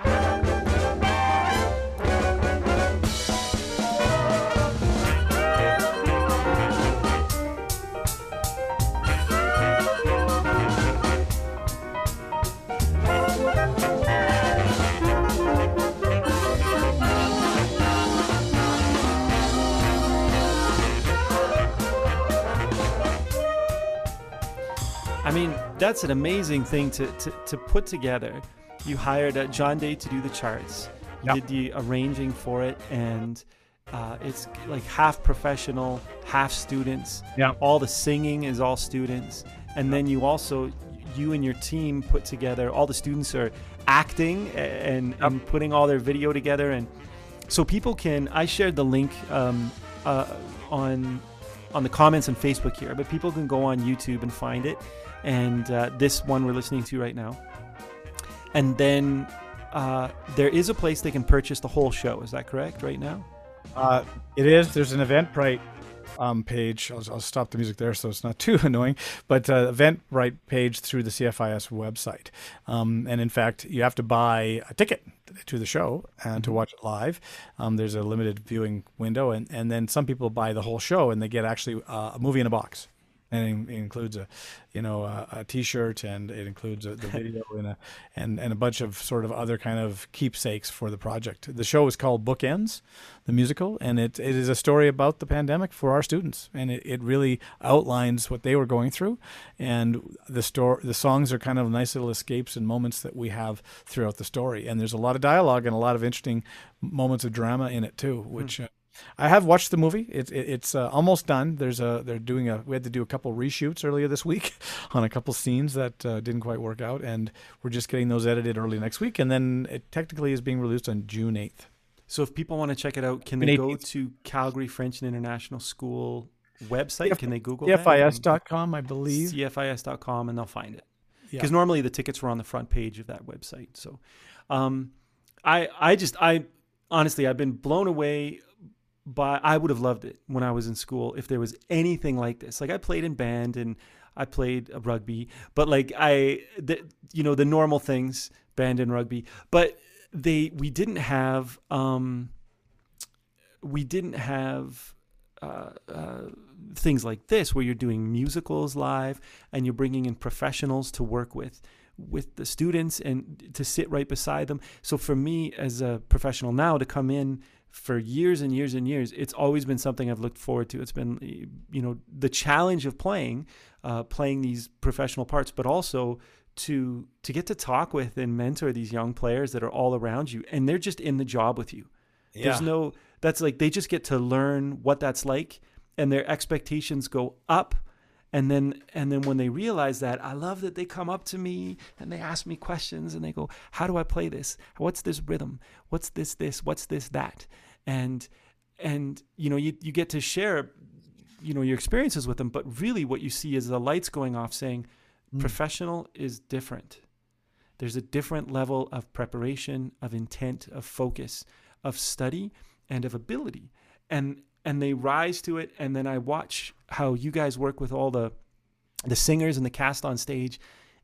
That's an amazing thing to, to, to put together you hired uh, John Day to do the charts. You yep. did the arranging for it, and uh, it's like half professional, half students. Yeah. All the singing is all students, and then you also you and your team put together. All the students are acting and, yep. and putting all their video together, and so people can. I shared the link um, uh, on on the comments on Facebook here, but people can go on YouTube and find it. And uh, this one we're listening to right now and then uh, there is a place they can purchase the whole show. Is that correct? Right now, uh, it is. There's an Eventbrite um, page. I'll, I'll, stop the music there so it's not [laughs] too annoying. But uh, Eventbrite page through the CFIS website, um, and in fact, you have to buy a ticket to the show and to mm-hmm. watch it live. Um, there's a limited viewing window, and, and then some people buy the whole show and they get actually uh, a movie in a box and it includes a you know a a t-shirt and it includes a, the [laughs] video and a and and a bunch of sort of other kind of keepsakes for the project. The show is called Bookends, the musical, and it, it is a story about the pandemic for our students, and it, it really outlines what they were going through, and the story the songs are kind of nice little escapes and moments that we have throughout the story, and there's a lot of dialogue and a lot of interesting moments of drama in it too, which. Mm. Uh, I have watched the movie. It, it, it's uh, almost done. There's a they're doing a we had to do a couple reshoots earlier this week [laughs] on a couple scenes that uh, didn't quite work out, and we're just getting those edited early next week, and then it technically is being released on June eighth. So if people want to check it out, can they go to Calgary French and International School website? CF- can they Google CFIS.com, I believe. CFIS.com, and they'll find it. Because yeah. normally the tickets were on the front page of that website. So, um, I I just I honestly I've been blown away but I would have loved it when I was in school if there was anything like this. Like I played in band and I played rugby, but like I, the, you know, the normal things, band and rugby. But they, we didn't have, um, we didn't have uh, uh, things like this where you're doing musicals live and you're bringing in professionals to work with with the students and to sit right beside them. So for me as a professional now to come in for years and years and years, it's always been something I've looked forward to. It's been, you know, the challenge of playing, uh, playing these professional parts, but also to to get to talk with and mentor these young players that are all around you, and they're just in the job with you. Yeah. There's no that's like they just get to learn what that's like, and their expectations go up and then and then when they realize that i love that they come up to me and they ask me questions and they go how do i play this what's this rhythm what's this this what's this that and and you know you, you get to share you know your experiences with them, but really what you see is the lights going off, saying Mm. professional is different. There's a different level of preparation, of intent, of focus, of study, and of ability, and and they rise to it. And then I watch how you guys work with all the the singers and the cast on stage,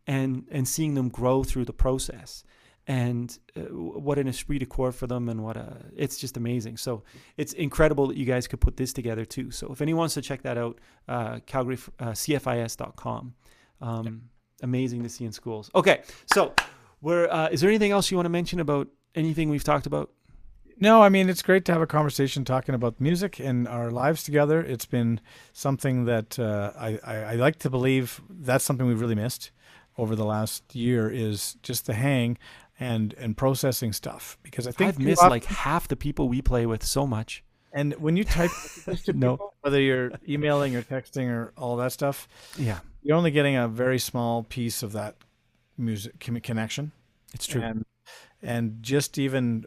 and and seeing them grow through the process and uh, what an esprit de corps for them and what a it's just amazing. So it's incredible that you guys could put this together too. So if anyone wants to check that out uh, calgary uh, cfis.com um, amazing to see in schools. Okay so we're uh, is there anything else you want to mention about anything we've talked about? No, I mean it's great to have a conversation talking about music and our lives together. It's been something that uh, I, I, I like to believe that's something we've really missed over the last year is just the hang and and processing stuff because I think i've missed often- like half the people we play with so much and when you type [laughs] [laughs] No. people, whether you're emailing or texting or all that stuff, yeah you're only getting a very small piece of that music connection. it's true and and just even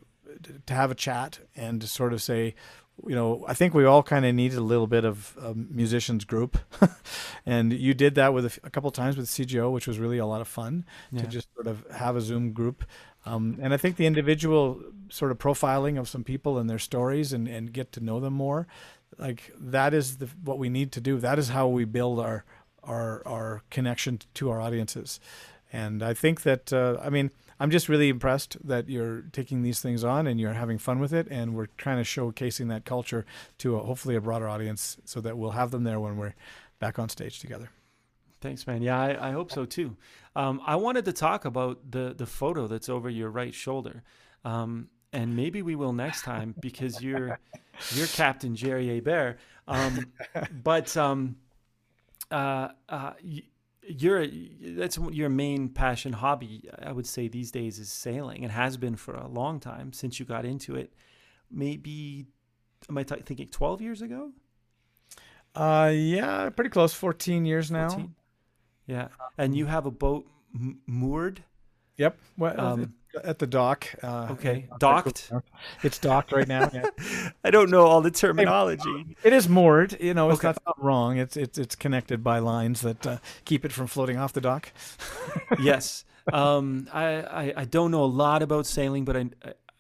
to have a chat and to sort of say you know i think we all kind of needed a little bit of a musicians group. [laughs] And you did that with a, f- a couple times with cjo which was really a lot of fun yeah. to just sort of have a zoom group. Um, and i think the individual sort of profiling of some people and their stories and, and get to know them more like that is the, what we need to do. That is how we build our our our connection to our audiences. And i think that uh, i mean i'm just really impressed that you're taking these things on and you're having fun with it and we're trying to showcasing that culture to a, hopefully a broader audience so that we'll have them there when we're back on stage together Thanks, man. Yeah, I, I hope so too. Um, I wanted to talk about the the photo that's over your right shoulder, um, and maybe we will next time [laughs] because you're you're Captain Jerry Hebert. Um, [laughs] but um, uh, uh, y- you're that's what your main passion hobby. I would say these days is sailing, and has been for a long time since you got into it. Maybe am I t- thinking twelve years ago? uh yeah pretty close 14 years now 14? Yeah, and you have a boat m- moored. Yep well, Um, at the dock uh, Okay, docked. it's docked right now yeah. [laughs] I don't know all the terminology. It is moored. You know, it's Okay. not, not wrong. It's it's it's connected by lines that uh, keep it from floating off the dock. [laughs] yes. Um, I, I I don't know a lot about sailing, but I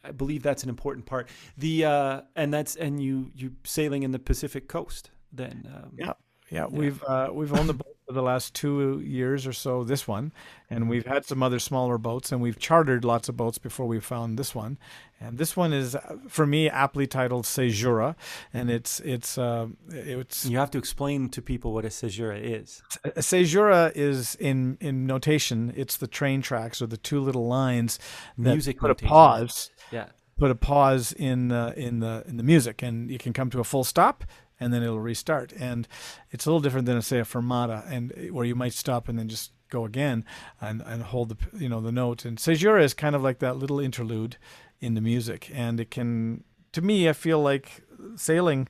I believe that's an important part. The uh, and that's and you you sailing in the Pacific coast. Then um, Yeah. Yeah, we've uh, we've owned the boat for the last two years or so. This one, and we've had some other smaller boats, and we've chartered lots of boats before we found this one. And this one is, for me, aptly titled Caesura, and it's it's uh, it's you have to explain to people what a caesura is. a caesura is in in notation. It's the train tracks or the two little lines that Music put notation. a pause Yeah. put a pause in the in the in the music, and you can come to a full stop, and then it'll restart. And it's a little different than say a fermata, and where you might stop and then just go again and and hold the you know the note. And Caesura is kind of like that little interlude in the music, and it can to me I feel like sailing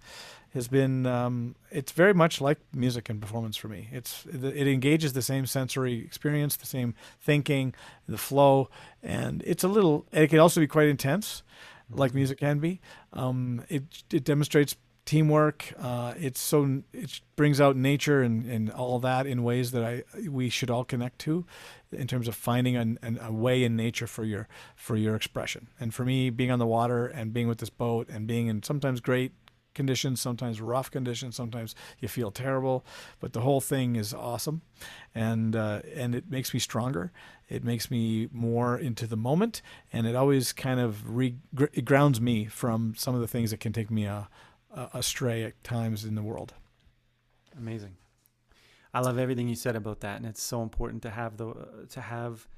has been um, it's very much like music and performance for me it's it engages the same sensory experience the same thinking the flow and it's a little it can also be quite intense like music can be um, it it demonstrates teamwork. Uh, it's so it brings out nature and, and all that in ways that I we should all connect to in terms of finding an, an, a way in nature for your for your expression. And for me being on the water and being with this boat and being in sometimes great conditions, sometimes rough conditions, sometimes you feel terrible, but the whole thing is awesome, and uh, and it makes me stronger. It makes me more into the moment, and it always kind of re- grounds me from some of the things that can take me uh, uh, astray at times in the world. Amazing. I love everything you said about that, and it's so important to have the to have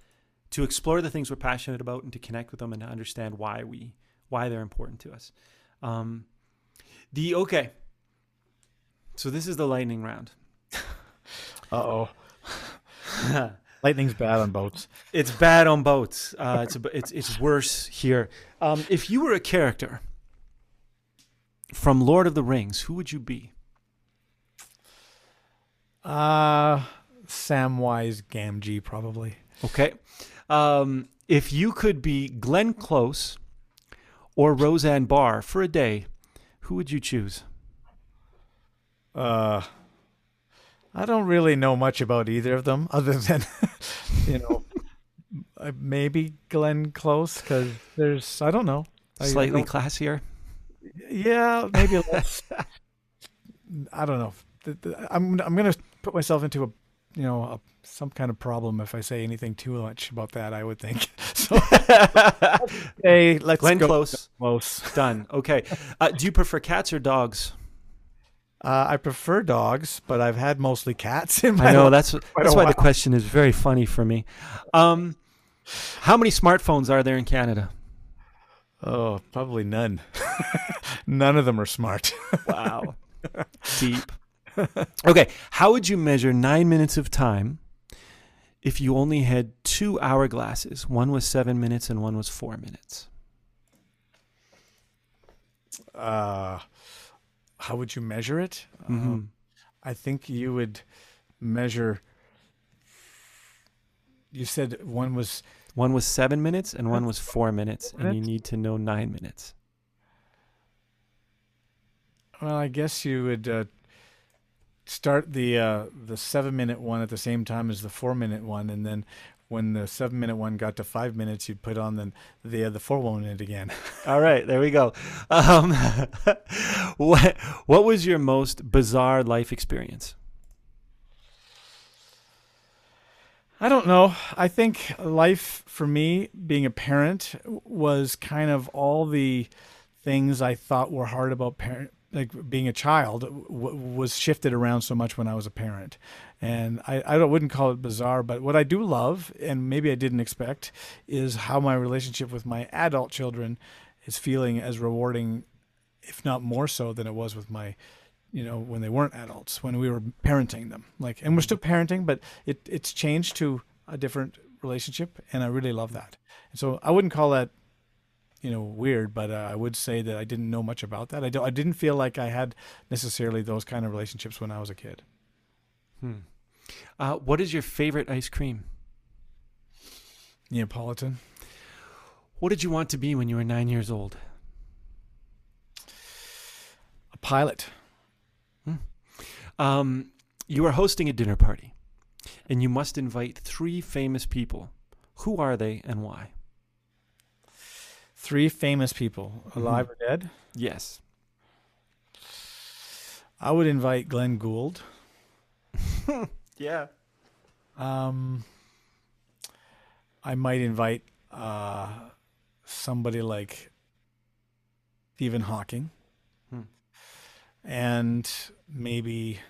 to explore the things we're passionate about and to connect with them and to understand why we why they're important to us. Um, the okay. So this is the lightning round. [laughs] Uh oh, [laughs] lightning's bad on boats. It's bad on boats. Uh, it's a, it's it's worse here. Um, if you were a character from Lord of the Rings, who would you be? Uh Samwise Gamgee probably. Okay. Um, if you could be Glenn Close or Roseanne Barr for a day, who would you choose? Uh, I don't really know much about either of them, [laughs] other than you know, uh, maybe Glenn Close because there's I don't know. Slightly don't- classier. Yeah, maybe less. [laughs] I don't know. I'm I'm gonna put myself into a you know a, some kind of problem if I say anything too much about that. I would think. [laughs] So [laughs] hey, let's Glenn go Close. close. Done. Okay. Uh, do you prefer cats or dogs? Uh, I prefer dogs, but I've had mostly cats in my I know life. that's that's why the question is very funny for me. Um, how many smartphones are there in Canada? Oh, probably none. None of them are smart. [laughs] Wow. Deep. Okay. How would you measure nine minutes of time if you only had two hourglasses? One was seven minutes and one was four minutes. Uh, how would you measure it? Mhm. Um, I think you would measure. You said one was One was seven minutes and one was four minutes, and you need to know nine minutes. Well. I guess you would uh, start the uh, the seven minute one at the same time as the four minute one, and then when the seven minute one got to five minutes, you'd put on the the uh, the four minute again. [laughs] All right, there we go. Um, [laughs] what what was your most bizarre life experience? I don't know. I think life for me, being a parent, was kind of all the things I thought were hard about parent, like being a child, w- was shifted around so much when I was a parent. And I, I wouldn't call it bizarre, but what I do love, and maybe I didn't expect, is how my relationship with my adult children is feeling as rewarding, if not more so, than it was with my you know when they weren't adults when we were parenting them like and we're still parenting but it it's changed to a different relationship and i really love that and so i wouldn't call that you know weird but uh, i would say that i didn't know much about that i don't i didn't feel like i had necessarily those kind of relationships when i was a kid Hmm. Uh, what is your favorite ice cream? neapolitan What did you want to be when you were nine years old? a pilot Um, you are hosting a dinner party, and you must invite three famous people. Who are they and why? Three famous people alive or dead Yes. i would invite glenn gould [laughs] Yeah. Um, I might invite uh, somebody like Stephen Hawking, Hmm. and maybe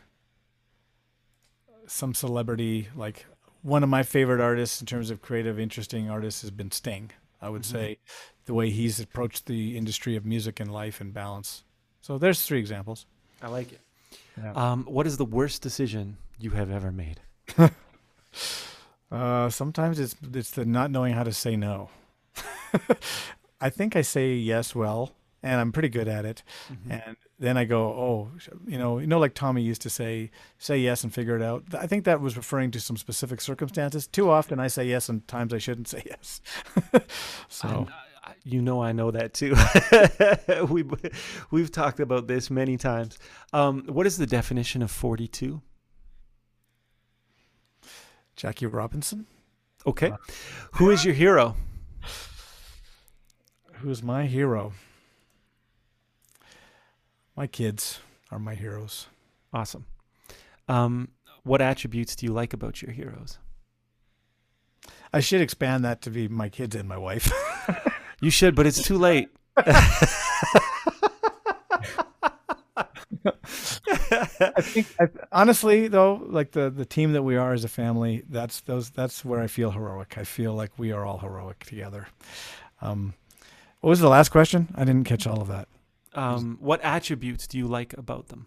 some celebrity like one of my favorite artists in terms of creative, interesting artists has been Sting. I would Mhm. say the way he's approached the industry of music and life and balance. So there's three examples. I like it. Yeah. Um, what is the worst decision you have ever made? [laughs] Uh, sometimes it's it's the not knowing how to say no. [laughs] I think I say yes well, and I'm pretty good at it. And then I go, oh, you know, you know, like Tommy used to say, say yes and figure it out. I think that was referring to some specific circumstances. Too often I say yes, and times I shouldn't say yes. [laughs] so I- you know, I know that too. [laughs] we we've talked about this many times. Um, what is the definition of forty-two? Jackie Robinson, Okay. Who is your hero? who's my hero? My kids are my heroes. Awesome. Um, what attributes do you like about your heroes? I should expand that to be my kids and my wife. [laughs] You should, but it's too late. [laughs] I think I, honestly though, like the the team that we are as a family, that's those that's where I feel heroic. I feel like we are all heroic together. Um, what was the last question? I didn't catch all of that. Um, what attributes do you like about them?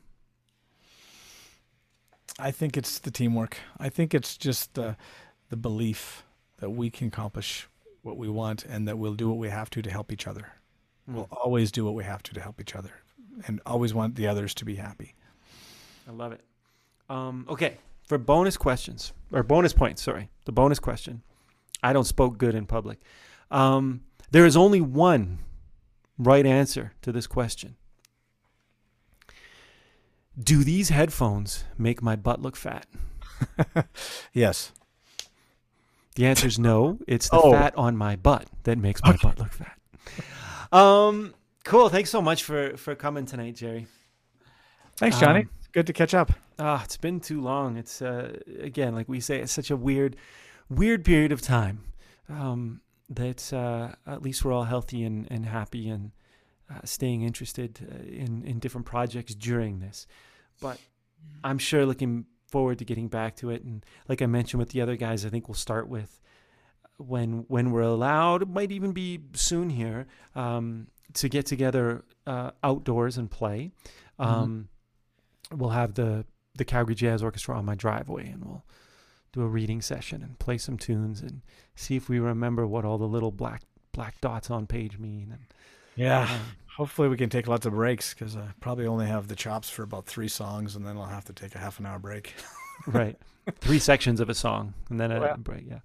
I think it's the teamwork. I think it's just the the belief that we can accomplish what we want and that we'll do what we have to to help each other. We'll always do what we have to to help each other and always want the others to be happy. I love it. Um, okay, for bonus questions or bonus points, sorry, the bonus question. I don't spoke good in public. Um, there is only one right answer to this question. Do these headphones make my butt look fat? [laughs] yes. The answer is no. It's the Oh. fat on my butt that makes my butt look fat. Um, cool. Thanks so much for for coming tonight, Jerry. Thanks, Johnny. Um, good to catch up. Ah, it's been too long. It's uh, again, like we say, it's such a weird, weird period of time. Um, that uh, at least we're all healthy and, and happy and uh, staying interested uh, in in different projects during this. But I'm sure looking forward to getting back to it. And like I mentioned with the other guys, I think we'll start with when when we're allowed. It might even be soon here um, to get together uh, outdoors and play. Um, We'll have the the Calgary Jazz Orchestra on my driveway, and we'll do a reading session and play some tunes and see if we remember what all the little black black dots on page mean. And Yeah. um, Hopefully, we can take lots of breaks because I probably only have the chops for about three songs, and then I'll have to take a half an hour break. [laughs] right, three sections of a song and then a Well, break. Yeah.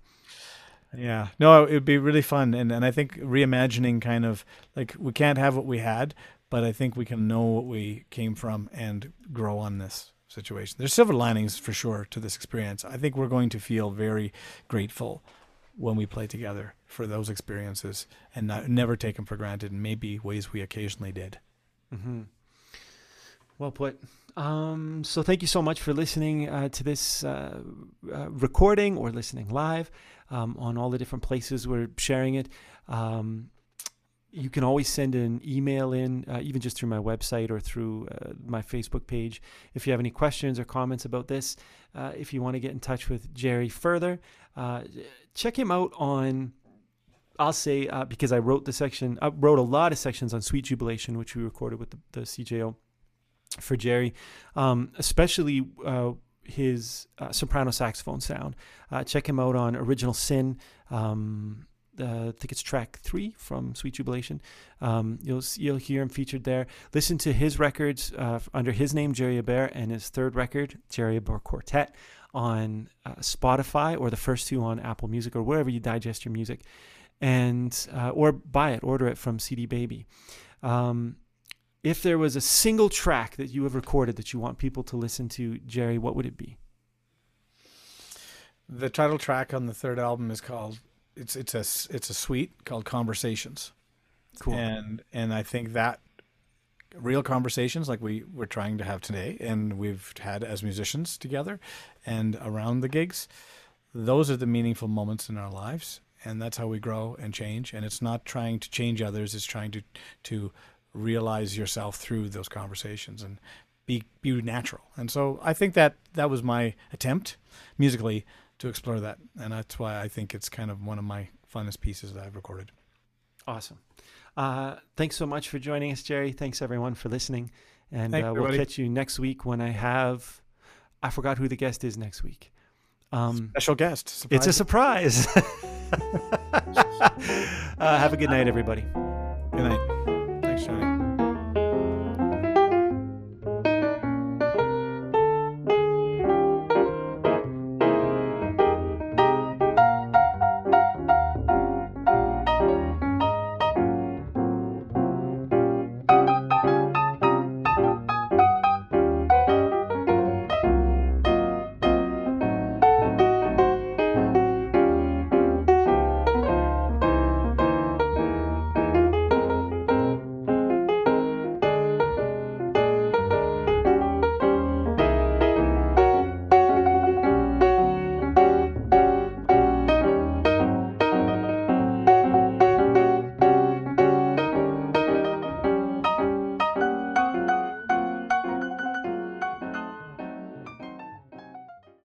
Yeah. No, it would be really fun. And, and I think reimagining kind of like we can't have what we had, but I think we can know what we came from and grow on this situation. There's silver linings for sure to this experience. I think we're going to feel very grateful when we play together for those experiences and not, never take them for granted in maybe ways we occasionally did. hmm Well put. Um, so thank you so much for listening uh, to this uh, uh, recording or listening live um, on all the different places we're sharing it. Um, you can always send an email in, uh, even just through my website or through uh, my Facebook page. If you have any questions or comments about this, uh, if you want to get in touch with Jerry further, uh, check him out on. I'll say uh, because I wrote the section, I wrote a lot of sections on Sweet Jubilation, which we recorded with the, the CJO for Jerry, um, especially uh, his uh, soprano saxophone sound. Uh, check him out on Original Sin. Um, uh, I think it's track three from Sweet Jubilation. Um, you'll you'll hear him featured there. Listen to his records uh, under his name, Jerry Hebert, and his third record, Jerry Hebert Quartet, on uh, Spotify or the first two on Apple Music or wherever you digest your music, and uh, or buy it, order it from CD Baby. Um, if there was a single track that you have recorded that you want people to listen to, Jerry, what would it be? The title track on the third album is called it's it's a it's a suite called Conversations. Cool. and and I think that real conversations like we we're trying to have today and we've had as musicians together and around the gigs those are the meaningful moments in our lives and that's how we grow and change and it's not trying to change others it's trying to to realize yourself through those conversations and be be natural and so I think that that was my attempt musically to explore that and that's why I think it's kind of one of my funnest pieces that I've recorded Awesome. Uh, thanks so much for joining us, Jerry. Thanks everyone for listening, and uh, we'll catch you next week when I have. I forgot who the guest is next week. Um, special guest it's a surprise. surprise. [laughs] uh, have a good night, everybody.